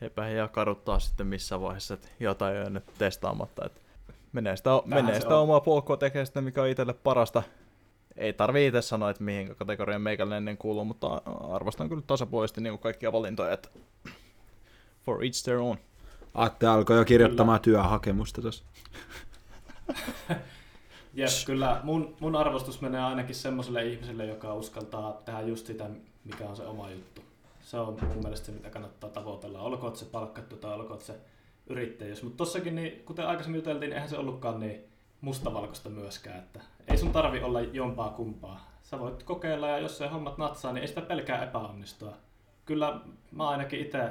eipä jää kaduttaa sitten missään vaiheessa, että jotain on nyt testaamatta. Et menee sitä, menee sitä on. omaa polkua tekemään sitä, mikä on itselle parasta. Ei tarvii itse sanoa, että mihin kategoriaan meikälle ennen kuuluu, mutta arvostan kyllä tasapuolisesti niin kaikkia valintoja, että for each their own. Atte alkoi jo kirjoittamaan työhakemusta tuossa. [laughs] Jep, kyllä mun, mun arvostus menee ainakin semmoiselle ihmiselle, joka uskaltaa tehdä just sitä, mikä on se oma juttu. Se on mun mielestä se, mitä kannattaa tavoitella. Olkoon se palkkattu tai olkoon se yrittäjyys. Mutta tossakin, niin, kuten aikaisemmin juteltiin, eihän se ollutkaan niin mustavalkoista myöskään. Että ei sun tarvi olla jompaa kumpaa. Sä voit kokeilla ja jos se hommat natsaa, niin ei sitä pelkää epäonnistua. Kyllä mä ainakin itse,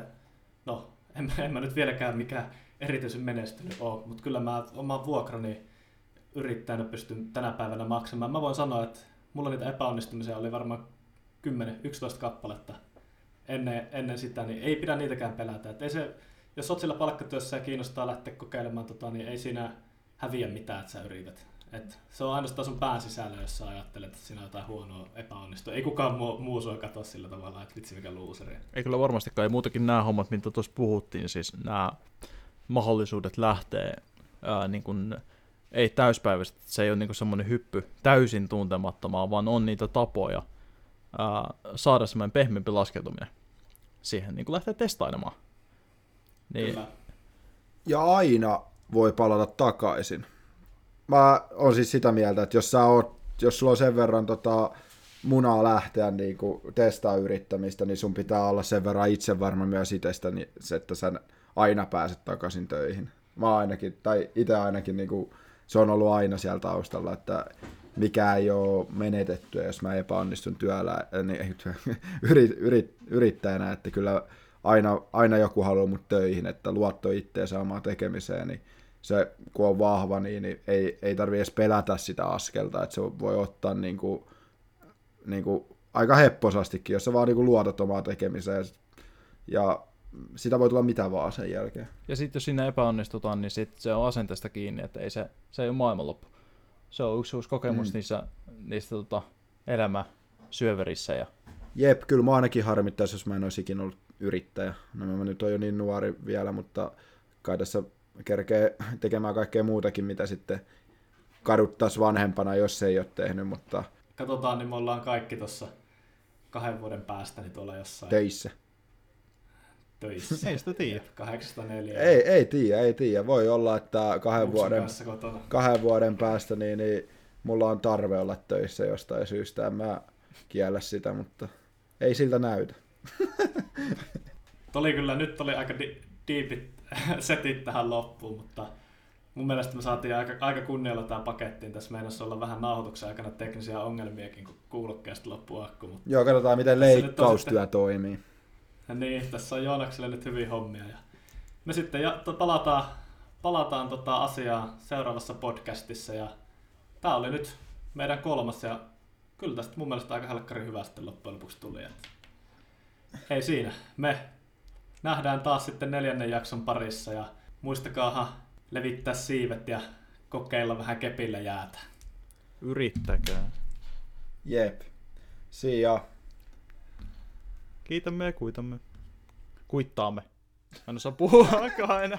no en, en mä nyt vieläkään mikään erityisen menestynyt ole, mutta kyllä mä oman vuokrani yrittäjänä pystyn tänä päivänä maksamaan. Mä voin sanoa, että mulla niitä epäonnistumisia oli varmaan 10-11 kappaletta ennen, ennen sitä, niin ei pidä niitäkään pelätä. Et ei se, jos oot sillä palkkatyössä ja kiinnostaa lähteä kokeilemaan, tota, niin ei siinä häviä mitään, että sä yrität. Et se on ainoastaan sun pään sisällä, jos sä ajattelet, että siinä on jotain huonoa epäonnistua. Ei kukaan muu, muu sua katsoa sillä tavalla, että vitsi mikä luuseri. Ei kyllä varmastikaan, ei muutakin nämä hommat, mitä tuossa puhuttiin, siis nämä mahdollisuudet lähtee ää, niin kuin, ei täyspäiväisesti, se ei ole niin semmoinen hyppy täysin tuntemattomaan, vaan on niitä tapoja ää, saada semmoinen pehmeämpi laskeutuminen siihen, niin kuin lähtee testailemaan. Niin. Kyllä. Ja aina voi palata takaisin. Mä oon siis sitä mieltä, että jos sä oot, jos sulla on sen verran tota, munaa lähteä niin kuin testaa yrittämistä, niin sun pitää olla sen verran itsevarma myös itsestä, niin että sä aina pääset takaisin töihin. Mä ainakin, tai itse ainakin, niin kuin, se on ollut aina siellä taustalla, että mikä ei ole menetettyä, jos mä epäonnistun työllä, niin, [laughs] yrit, yrit, yrittäjänä, että kyllä aina, aina joku haluaa mut töihin, että luotto itteensä omaan tekemiseen, niin se kun on vahva, niin, niin ei, ei tarvi edes pelätä sitä askelta, että se voi ottaa niin kuin, niin kuin aika hepposastikin, jos sä vaan niin kuin luotat omaan tekemiseen. Ja sitä voi tulla mitä vaan sen jälkeen. Ja sitten jos siinä epäonnistutaan, niin sit se on asenteesta kiinni, että ei se, se ei ole maailmanloppu. Se on yksi uusi kokemus mm. niissä, niissä tota, elämä syöverissä. Ja... Jep, kyllä mä ainakin harmittaisi, jos mä en olisi ikinä ollut yrittäjä. No mä nyt on jo niin nuori vielä, mutta kai tässä kerkee tekemään kaikkea muutakin, mitä sitten kaduttaisi vanhempana, jos ei ole tehnyt, mutta... Katsotaan, niin me ollaan kaikki tuossa kahden vuoden päästä niin tuolla jossain... Töissä. Töissä. [laughs] ei sitä tiedä. 804. Ei, ei tiedä, ei tiedä. Voi olla, että kahden, vuoden, kahden vuoden päästä niin, niin mulla on tarve olla töissä jostain syystä. En mä kiellä sitä, mutta ei siltä näytä. Tuli kyllä, nyt oli aika di- diipit [laughs] setit tähän loppuun, mutta mun mielestä me saatiin aika, aika kunnialla tämä pakettiin. Tässä meinasi olla vähän nauhoituksen aikana teknisiä ongelmiakin, kun kuulokkeesta loppuu akku. Mutta Joo, katsotaan miten leikkaustyö sitten... toimii. Ja niin, tässä on Joonakselle nyt hyvin hommia. Ja me sitten ja, to, palataan, palataan tota asiaa seuraavassa podcastissa. Ja tämä oli nyt meidän kolmas ja kyllä tästä mun mielestä aika helkkari hyvä sitten loppujen lopuksi tuli. Että ei siinä. Me nähdään taas sitten neljännen jakson parissa ja muistakaahan levittää siivet ja kokeilla vähän kepillä jäätä. Yrittäkää. Jep. See ya. Kiitämme ja kuitamme. Kuittaamme. En osaa puhua aina.